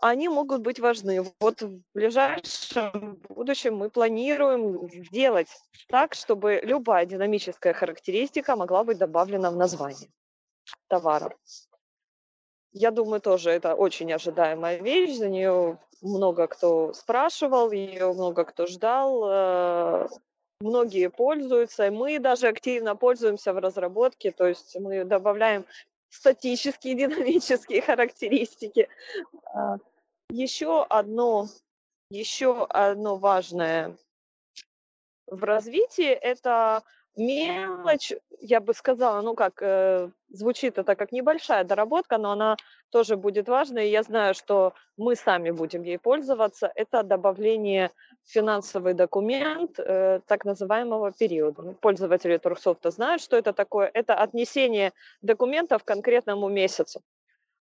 Они могут быть важны. Вот в ближайшем будущем мы планируем сделать так, чтобы любая динамическая характеристика могла быть добавлена в название товара. Я думаю, тоже это очень ожидаемая вещь, за нее много кто спрашивал, ее много кто ждал. Многие пользуются, и мы даже активно пользуемся в разработке, то есть мы добавляем статические, динамические характеристики. А, еще одно, еще одно важное в развитии – это мелочь, я бы сказала, ну как, э, звучит это как небольшая доработка, но она тоже будет важной, и я знаю, что мы сами будем ей пользоваться, это добавление финансовый документ э, так называемого периода. Ну, пользователи Турксофта знают, что это такое. Это отнесение документов к конкретному месяцу.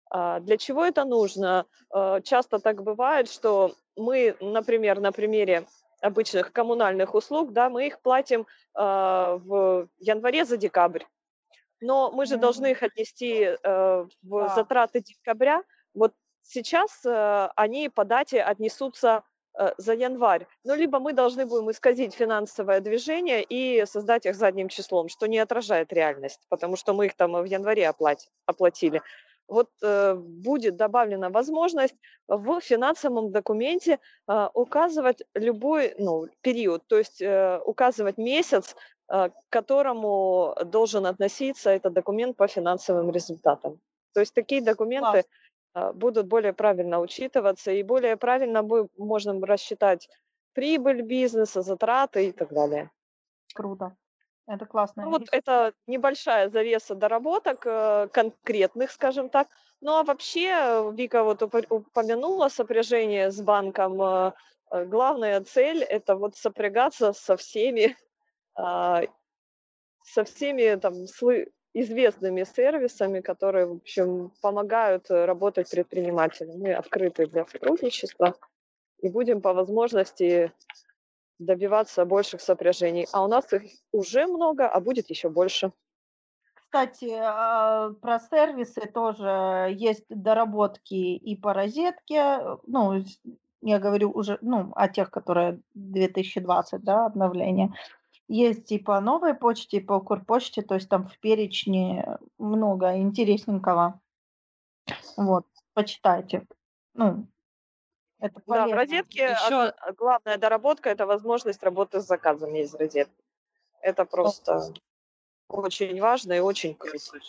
А для чего это нужно? Э, часто так бывает, что мы, например, на примере обычных коммунальных услуг, да, мы их платим э, в январе за декабрь. Но мы же должны их отнести э, в затраты декабря. Вот сейчас э, они по дате отнесутся э, за январь. Ну, либо мы должны будем исказить финансовое движение и создать их задним числом, что не отражает реальность, потому что мы их там в январе оплати, оплатили вот э, будет добавлена возможность в финансовом документе э, указывать любой ну, период, то есть э, указывать месяц, э, к которому должен относиться этот документ по финансовым результатам. То есть такие документы э, будут более правильно учитываться и более правильно будет, можно рассчитать прибыль бизнеса, затраты и так далее. Круто. Это классно. Ну, вот это небольшая завеса доработок э, конкретных, скажем так. Ну а вообще, Вика вот упомянула сопряжение с банком. Э, э, главная цель это вот сопрягаться со всеми, а, со всеми там известными сервисами, которые, в общем, помогают работать предпринимателям. Мы открыты для сотрудничества и будем по возможности добиваться больших сопряжений. А у нас их уже много, а будет еще больше. Кстати, а, про сервисы тоже есть доработки и по розетке. Ну, я говорю уже ну, о тех, которые 2020, да, обновления. Есть и по новой почте, и по Укрпочте, то есть там в перечне много интересненького. Вот, почитайте. Ну, это да, в розетке Еще... главная доработка – это возможность работы с заказами из розетки. Это просто очень важно и очень круто.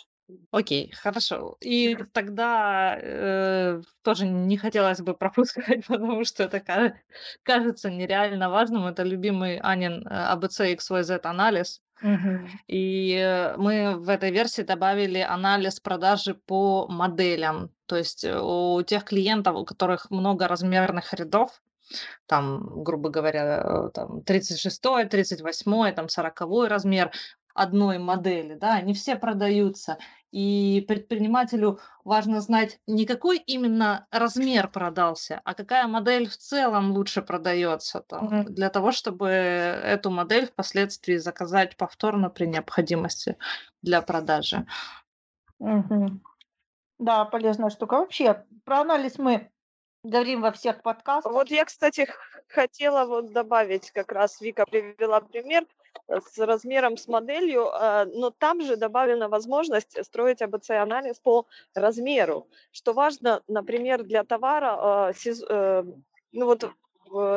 Окей, хорошо. И тогда э, тоже не хотелось бы пропускать, потому что это кажется нереально важным. Это любимый Анин ABC э, XYZ анализ. Угу. И э, мы в этой версии добавили анализ продажи по моделям. То есть э, у тех клиентов, у которых много размерных рядов, там, грубо говоря, там 36, 38, там 40 размер, одной модели, да, они все продаются. И предпринимателю важно знать не какой именно размер продался, а какая модель в целом лучше продается там, Мгм. для того, чтобы эту модель впоследствии заказать повторно при необходимости для продажи. Мгм. Да, полезная штука. Вообще, про анализ мы говорим во всех подкастах. Вот я, кстати, хотела вот добавить, как раз Вика привела пример э, с размером, с моделью, э, но там же добавлена возможность строить АБЦ-анализ по размеру, что важно, например, для товара, сез- э, ну вот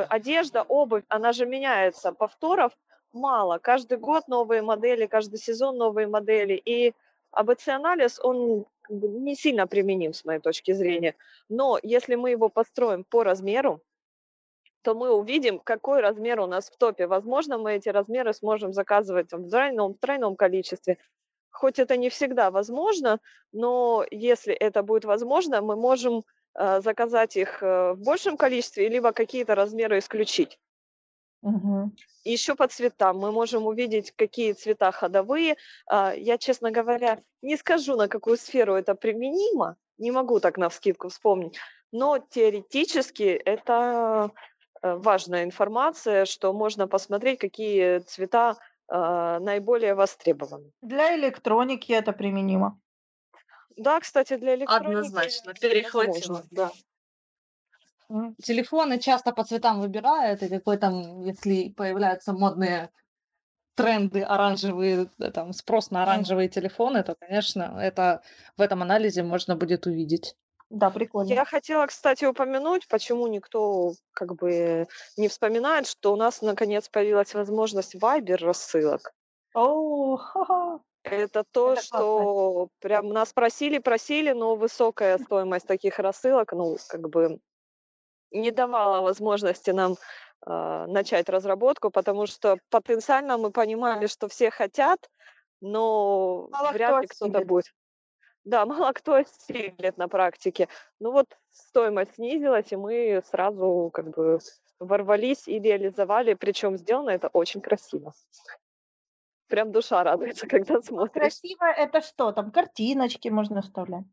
одежда, обувь, она же меняется, повторов мало, каждый год новые модели, каждый сезон новые модели, и АБЦ-анализ, он как бы не сильно применим с моей точки зрения, но если мы его построим по размеру, то мы увидим, какой размер у нас в топе. Возможно, мы эти размеры сможем заказывать в тройном, в тройном количестве. Хоть это не всегда возможно, но если это будет возможно, мы можем э, заказать их э, в большем количестве, либо какие-то размеры исключить. Мгм. И еще по цветам мы можем увидеть, какие цвета ходовые. А, Я, честно говоря, не скажу, на какую сферу это применимо, не могу так на вскидку вспомнить, но теоретически это э, важная информация, что можно посмотреть, какие цвета а, наиболее востребованы. Для электроники это применимо. Да, кстати, для электроники Однозначно, возможно, перехватило. да. Телефоны часто по цветам выбирают, и какой там, если появляются модные тренды оранжевые, там спрос на оранжевые телефоны, то, конечно, это в этом анализе можно будет увидеть. Да, прикольно. Я хотела, кстати, упомянуть, почему никто как бы не вспоминает, что у нас наконец появилась возможность Viber рассылок. О, ха-ха. Это то, Это классно. что прям нас просили, просили, но высокая стоимость таких рассылок, ну, как бы не давала возможности нам а, начать разработку, потому что потенциально мы понимали, что все хотят, но Мало вряд кто ли кто-то будет. Да, мало кто осилит на практике. Ну вот стоимость снизилась, и мы сразу как бы ворвались и реализовали, причем сделано это очень красиво. Прям душа радуется, когда смотришь. Красиво это что? Там картиночки можно вставлять.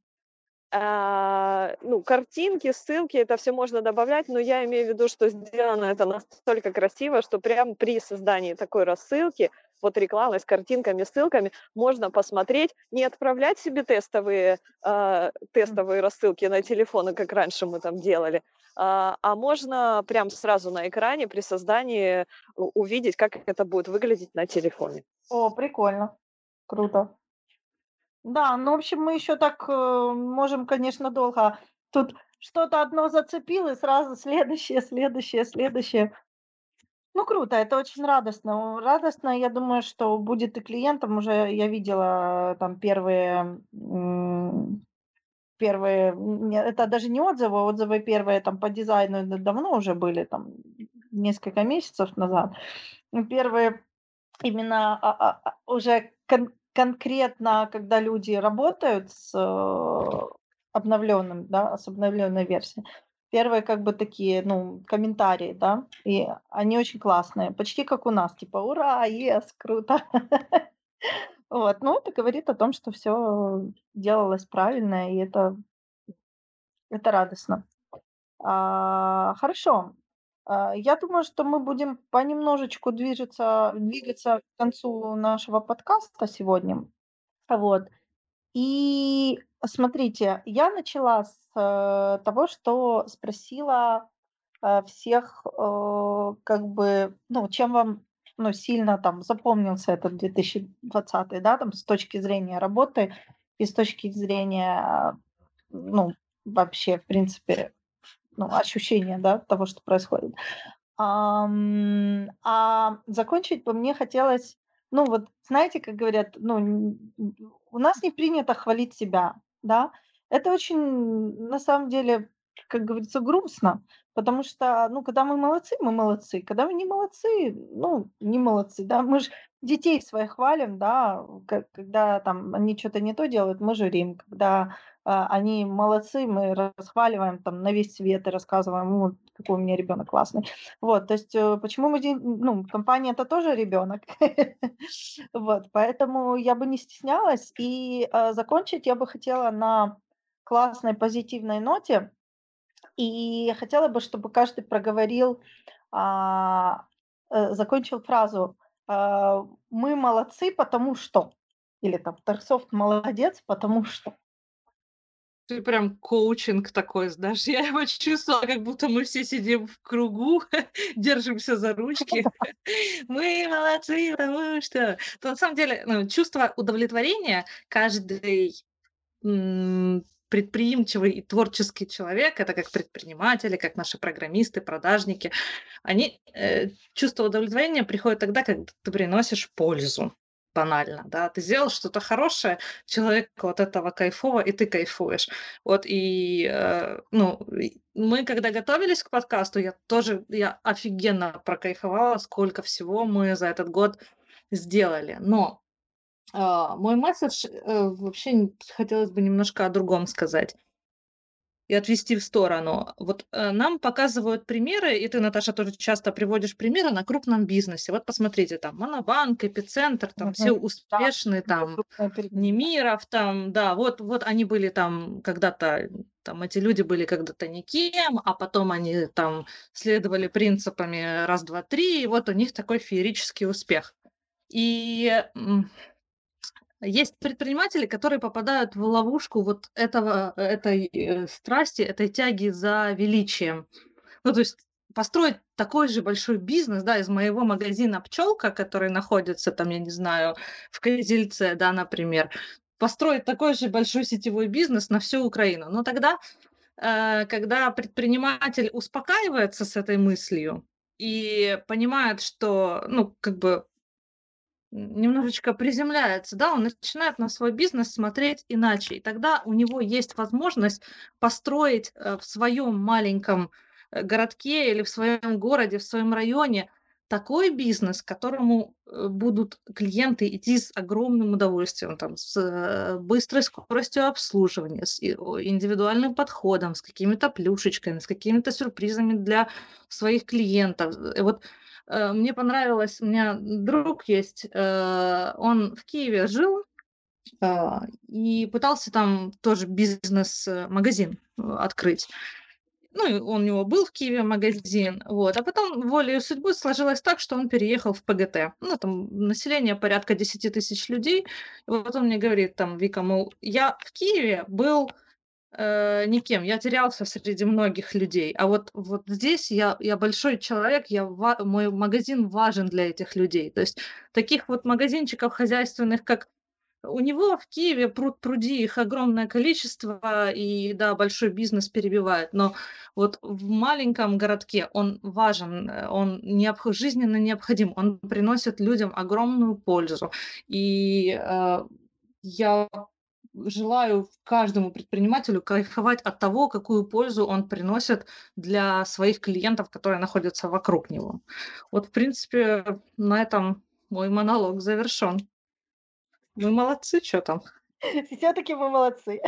А, ну, картинки, ссылки, это все можно добавлять, но я имею в виду, что сделано это настолько красиво, что прям при создании такой рассылки, вот рекламы с картинками, ссылками, можно посмотреть, не отправлять себе тестовые, а, тестовые рассылки на телефоны, как раньше мы там делали, а, а можно прям сразу на экране при создании увидеть, как это будет выглядеть на телефоне. О, прикольно. Круто. Да, ну, в общем, мы еще так э, можем, конечно, долго. Тут что-то одно зацепил, и сразу следующее, следующее, следующее. Ну, круто, это очень радостно. Радостно, я думаю, что будет и клиентам. Уже я видела э, там первые, первые, это даже не отзывы, отзывы первые там по дизайну давно уже были, там несколько месяцев назад. Первые именно а, а, а, уже кон- конкретно, когда люди работают с обновленным, да, с обновленной версией, первые как бы такие, ну, комментарии, да, и они очень классные, почти как у нас, типа, ура, ес, круто. Вот, ну, это говорит о том, что все делалось правильно, и это, это радостно. А, хорошо. А, Я думаю, что мы будем понемножечку движется, двигаться к концу нашего подкаста сегодня. Вот. И смотрите, я начала с э, того, что спросила э, всех, э, как бы, ну, чем вам ну, сильно там запомнился этот 2020, да, там с точки зрения работы и с точки зрения, ну, вообще, в принципе, ну, ощущения, да, того, что происходит. Ам, а закончить бы мне хотелось, ну, вот знаете, как говорят, ну, у нас не принято хвалить себя, да. Это очень, на самом деле, как говорится, грустно, потому что, ну, когда мы молодцы, мы молодцы, когда мы не молодцы, ну, не молодцы, да, мы же детей своих хвалим, да, когда там они что-то не то делают, мы журим, когда а, они молодцы, мы расхваливаем там на весь свет и рассказываем, вот какой у меня ребенок классный. Вот, то есть э, почему мы, ну, компания это тоже ребенок, вот, поэтому я бы не стеснялась. И а, закончить я бы хотела на классной позитивной ноте, и хотела бы, чтобы каждый проговорил, а, э, закончил фразу а, «Мы молодцы, потому что». Или там «Торсофт молодец, потому что». Ты прям коучинг такой, знаешь, я его чувствовала, как будто мы все сидим в кругу, держимся за ручки. Мы молодцы, потому что... То, на самом деле, ну, чувство удовлетворения каждый предприимчивый и творческий человек, это как предприниматели, как наши программисты, продажники, они э, чувство удовлетворения приходит тогда, когда ты приносишь пользу банально, да, ты сделал что-то хорошее, человек от этого кайфово, и ты кайфуешь. Вот, и, э, ну, мы, когда готовились к подкасту, я тоже, я офигенно прокайфовала, сколько всего мы за этот год сделали. Но а, мой месседж, э, вообще хотелось бы немножко о другом сказать и отвести в сторону. Вот э, нам показывают примеры, и ты, Наташа, тоже часто приводишь примеры на крупном бизнесе. Вот посмотрите, там Монобанк, Эпицентр, там все успешные, там Немиров, там, да, вот, вот они были там когда-то, там эти люди были когда-то никем, а потом они там следовали принципами раз, два, три, и вот у них такой феерический успех. И есть предприниматели, которые попадают в ловушку вот этого, этой э, страсти, этой тяги за величием. Ну, то есть построить такой же большой бизнес, да, из моего магазина «Пчелка», который находится там, я не знаю, в Козельце, да, например, построить такой же большой сетевой бизнес на всю Украину. Но тогда, э, когда предприниматель успокаивается с этой мыслью и понимает, что, ну, как бы немножечко приземляется, да, он начинает на свой бизнес смотреть иначе. И тогда у него есть возможность построить э, в своем маленьком э, городке или в своем городе, в своем районе такой бизнес, к которому э, будут клиенты идти с огромным удовольствием, там, с быстрой скоростью обслуживания, с индивидуальным подходом, с какими-то плюшечками, с какими-то сюрпризами для своих клиентов. И вот мне понравилось, у меня друг есть, э, он в Киеве жил а, и пытался там тоже бизнес-магазин э, открыть. Ну, он у него был в Киеве магазин, вот. А потом волей судьбы сложилось так, что он переехал в ПГТ. Ну, там население порядка 10 тысяч людей. И вот он мне говорит, там, Вика, мол, я в Киеве был э, никем. Я терялся среди многих людей. А вот, вот здесь я, я большой человек, я, мой магазин важен для этих людей. То есть таких вот магазинчиков хозяйственных, как у него в Киеве пруд пруди, их огромное количество, и да, большой бизнес перебивает, но вот в маленьком городке он важен, э, он необх... жизненно необходим, он приносит людям огромную пользу. И э, я желаю каждому предпринимателю кайфовать от того, какую пользу он приносит для своих клиентов, которые находятся вокруг него. Вот, в принципе, на этом мой монолог завершен. Мы молодцы, что там? Все-таки мы молодцы.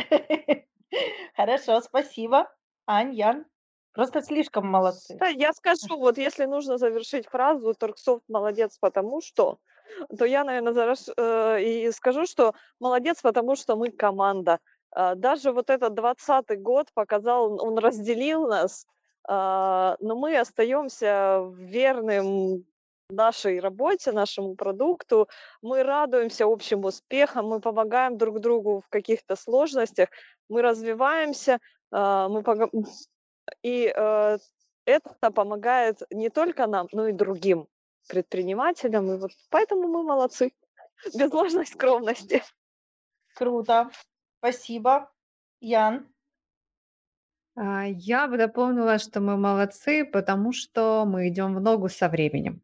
Хорошо, спасибо. Ань, Ян, просто слишком молодцы. Да, я скажу, вот если нужно завершить фразу, Торксофт молодец, потому что то я, наверное, зараз э, и скажу, что молодец, потому что мы команда. Э, даже вот этот двадцатый год показал, он разделил нас, э, но мы остаемся верным нашей работе, нашему продукту, мы радуемся общим успехам, мы помогаем друг другу в каких-то сложностях, мы развиваемся, э, мы пога... и э, это помогает не только нам, но и другим предпринимателям. И вот поэтому мы молодцы. Без ложной скромности. Круто. Спасибо. Ян? А, я бы дополнила, что мы молодцы, потому что мы идем в ногу со временем.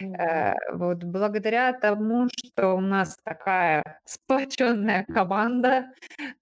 Э, вот благодаря тому, что у нас такая сплоченная команда,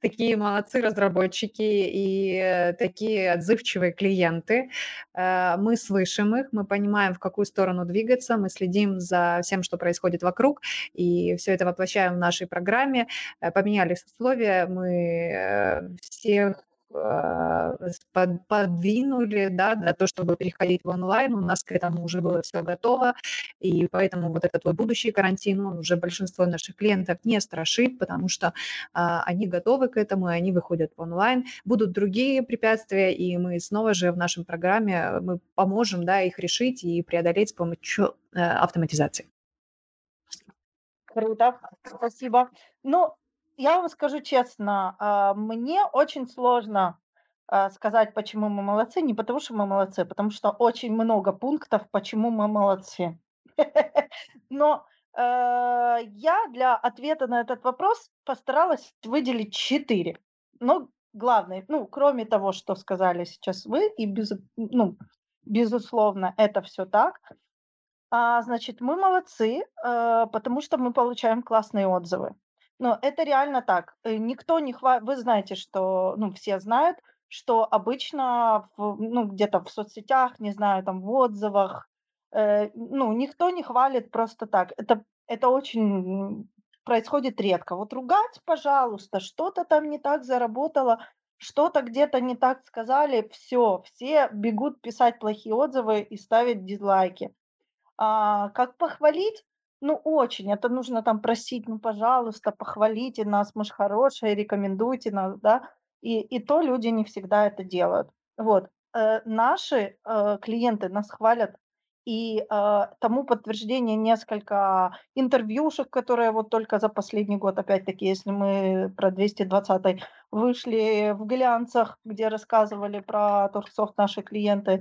такие молодцы разработчики и э, такие отзывчивые клиенты, э, мы слышим их, мы понимаем, в какую сторону двигаться, мы следим за всем, что происходит вокруг, и все это воплощаем в нашей программе. Поменялись условия, мы всех а, под, подвинули, да, для того, чтобы переходить в онлайн. У нас к этому уже было все готово, и поэтому вот этот вот будущий карантин, он уже большинство наших клиентов не страшит, потому что а, они готовы к этому, и они выходят в онлайн. Будут другие препятствия, и мы снова же в нашем программе мы поможем, да, их решить и преодолеть с помощью э, автоматизации. Круто, спасибо. Ну, я вам скажу честно, а, мне очень сложно а, сказать, почему мы молодцы, не потому что мы молодцы, а потому что очень много пунктов, почему мы молодцы. Но э, я для ответа на этот вопрос постаралась выделить четыре. Ну, главное, ну, кроме того, что сказали сейчас вы, и без, ну, безусловно, это все так. А, значит, мы молодцы, э, потому что мы получаем классные отзывы. Но это реально так. Э, никто не хва Вы знаете, что, ну, все знают, что обычно в ну, где-то в соцсетях, не знаю, там в отзывах, э, ну, никто не хвалит просто так. Это это очень происходит редко. Вот ругать, пожалуйста, что-то там не так заработало, что-то где-то не так сказали, все, все бегут писать плохие отзывы и ставить дизлайки. А как похвалить? Ну, очень. Это нужно там просить, ну, пожалуйста, похвалите нас, мы ж хорошие, рекомендуйте нас, да. И, и то люди не всегда это делают. Вот. Э, наши э, клиенты нас хвалят, и э, тому подтверждение несколько интервьюшек, которые вот только за последний год, опять-таки, если мы про 220 вышли в глянцах, где рассказывали про Торксофт наши клиенты.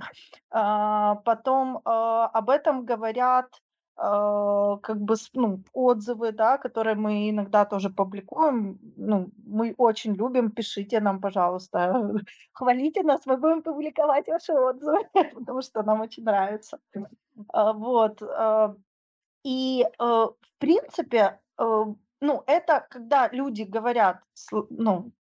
А, потом а, об этом говорят как бы ну, отзывы, да, которые мы иногда тоже публикуем. Ну, мы очень любим, пишите нам, пожалуйста, хвалите нас, мы будем публиковать ваши отзывы, потому что нам очень нравится. Вот. И, э, в принципе, ну, это когда люди говорят, ну,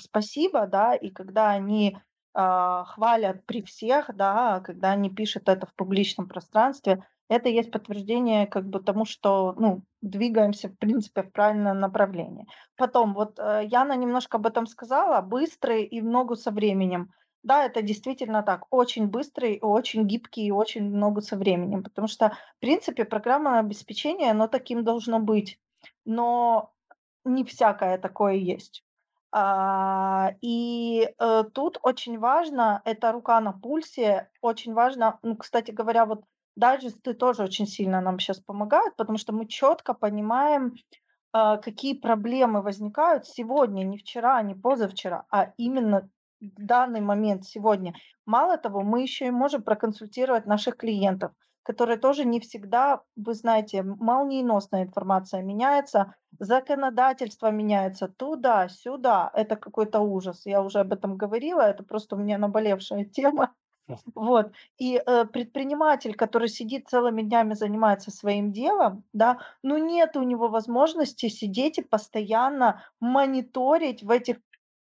спасибо, да, и когда они а, хвалят при всех, да, когда они пишут это в публичном пространстве, это есть подтверждение как бы тому, что, ну, двигаемся, в принципе, в правильное направление. Потом, вот э, Яна немножко об этом сказала, быстрый и много со временем. Да, это действительно так, очень быстрый, очень гибкий и очень много со временем, потому что, в принципе, программное обеспечение, оно таким должно быть, но не всякое такое есть. А, и э, тут очень важно, это рука на пульсе, очень важно, ну, кстати говоря, вот дайджесты тоже очень сильно нам сейчас помогают, потому что мы четко понимаем, э, какие проблемы возникают сегодня, не вчера, не позавчера, а именно в данный момент сегодня. Мало того, мы еще и можем проконсультировать наших клиентов – которые тоже не всегда, вы знаете, молниеносная информация меняется, законодательство меняется туда-сюда. Это какой-то ужас. Я уже об этом говорила, это просто у меня наболевшая тема. Вот. И э, предприниматель, который сидит целыми днями, занимается своим делом, да, ну нет у него возможности сидеть и постоянно мониторить в этих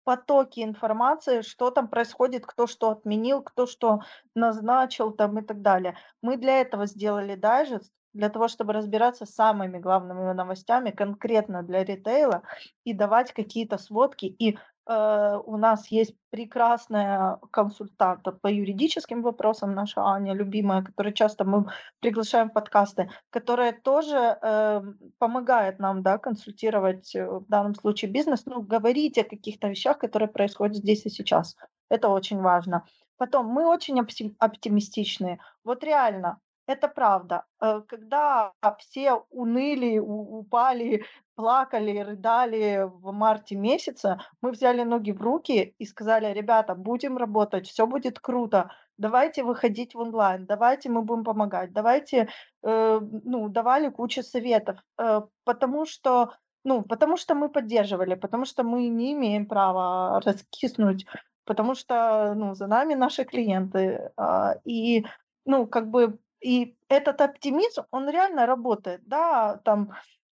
потоки информации, что там происходит, кто что отменил, кто что назначил там и так далее. Мы для этого сделали дайджест, для того, чтобы разбираться с самыми главными новостями конкретно для ритейла и давать какие-то сводки и у нас есть прекрасная консультант по юридическим вопросам, наша Аня, любимая, которая часто мы приглашаем в подкасты, которая тоже э, помогает нам да, консультировать э, в данном случае бизнес, ну, говорить о каких-то вещах, которые происходят здесь и сейчас. Это очень важно. Потом, мы очень оптимистичные. Вот реально, это правда. Э, когда все уныли, упали, плакали, рыдали в марте месяце, мы взяли ноги в руки и сказали, ребята, будем работать, все будет круто, давайте выходить в онлайн, давайте мы будем помогать, давайте, э, ну, давали кучу советов, э, потому что, ну, потому что мы поддерживали, потому что мы не имеем права раскиснуть, потому что, ну, за нами наши клиенты, э, и, ну, как бы И этот оптимизм, он реально работает, да, там,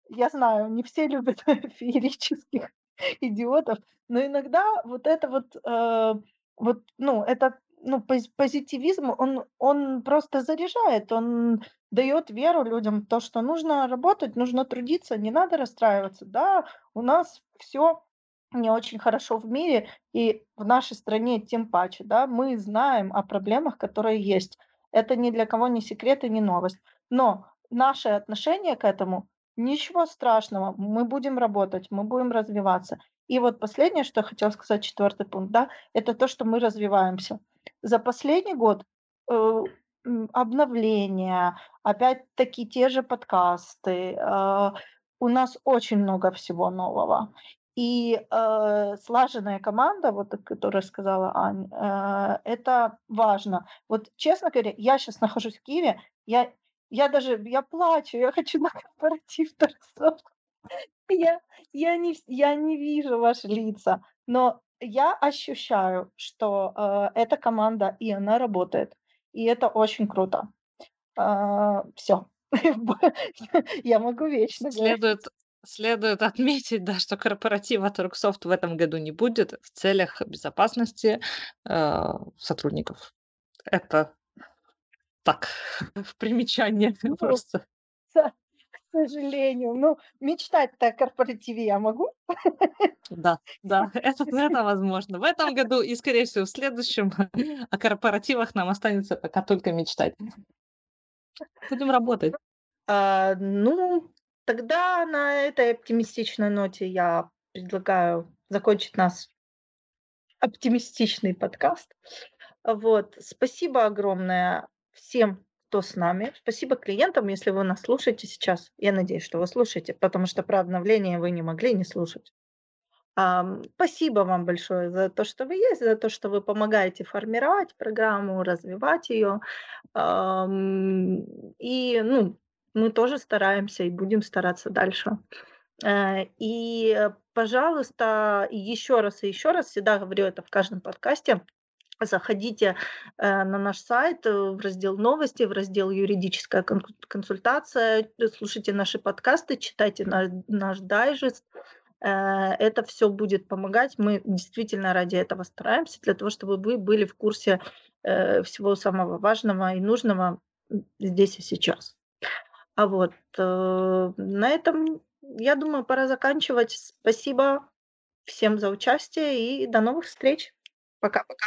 я знаю, не все любят феерических идиотов, но иногда вот это вот, э, вот, ну, это, ну, пози- позитивизм, он, он просто заряжает, он дает веру людям, то, что нужно работать, нужно трудиться, не надо расстраиваться, да, у нас все не очень хорошо в мире, и в нашей стране тем паче, да, мы знаем о проблемах, которые есть. Это ни для кого не секрет и не новость. Но наше отношение к этому ничего страшного. Мы будем работать, мы будем развиваться. И вот последнее, что я хотела сказать, четвертый пункт, да, это то, что мы развиваемся. За последний год э, обновления, опять-таки те же подкасты, э, у нас очень много всего нового. И э, слаженная команда, вот, о которой сказала Аня, э, это важно. Вот, честно говоря, я сейчас нахожусь в Киеве, я, я даже, я плачу, я хочу на корпоратив торцов. Я, я, не, я не вижу ваши лица, но я ощущаю, что э, эта команда, и она работает, и это очень круто. все. Я могу вечно. Следует, следует отметить, да, что корпоратива Торксофт в этом году не будет в целях безопасности э, сотрудников. Это так, в примечание Ну, просто. К сожалению. Ну, мечтать-то о корпоративе я могу. Да, да, это, это возможно. В этом году и, скорее всего, в следующем о корпоративах нам останется пока только мечтать. Будем работать. А, ну, тогда на этой оптимистичной ноте я предлагаю закончить наш оптимистичный подкаст. Вот. Спасибо огромное всем, кто с нами. Спасибо клиентам, если вы нас слушаете сейчас. Я надеюсь, что вы слушаете, потому что про обновление вы не могли не слушать. Ам, спасибо вам большое за то, что вы есть, за то, что вы помогаете формировать программу, развивать ее. Ам, и, ну, мы тоже стараемся и будем стараться дальше. Э, и, э, пожалуйста, еще раз и еще раз, всегда говорю это в каждом подкасте, заходите э, на наш сайт, в раздел новости, в раздел юридическая кон- консультация, слушайте наши подкасты, читайте наш, наш дайджест. Это все будет помогать. Мы действительно ради этого стараемся, для того, чтобы вы были в курсе всего самого важного и нужного здесь и сейчас. А вот э, на этом, я думаю, пора заканчивать. Спасибо всем за участие и до новых встреч. Пока-пока.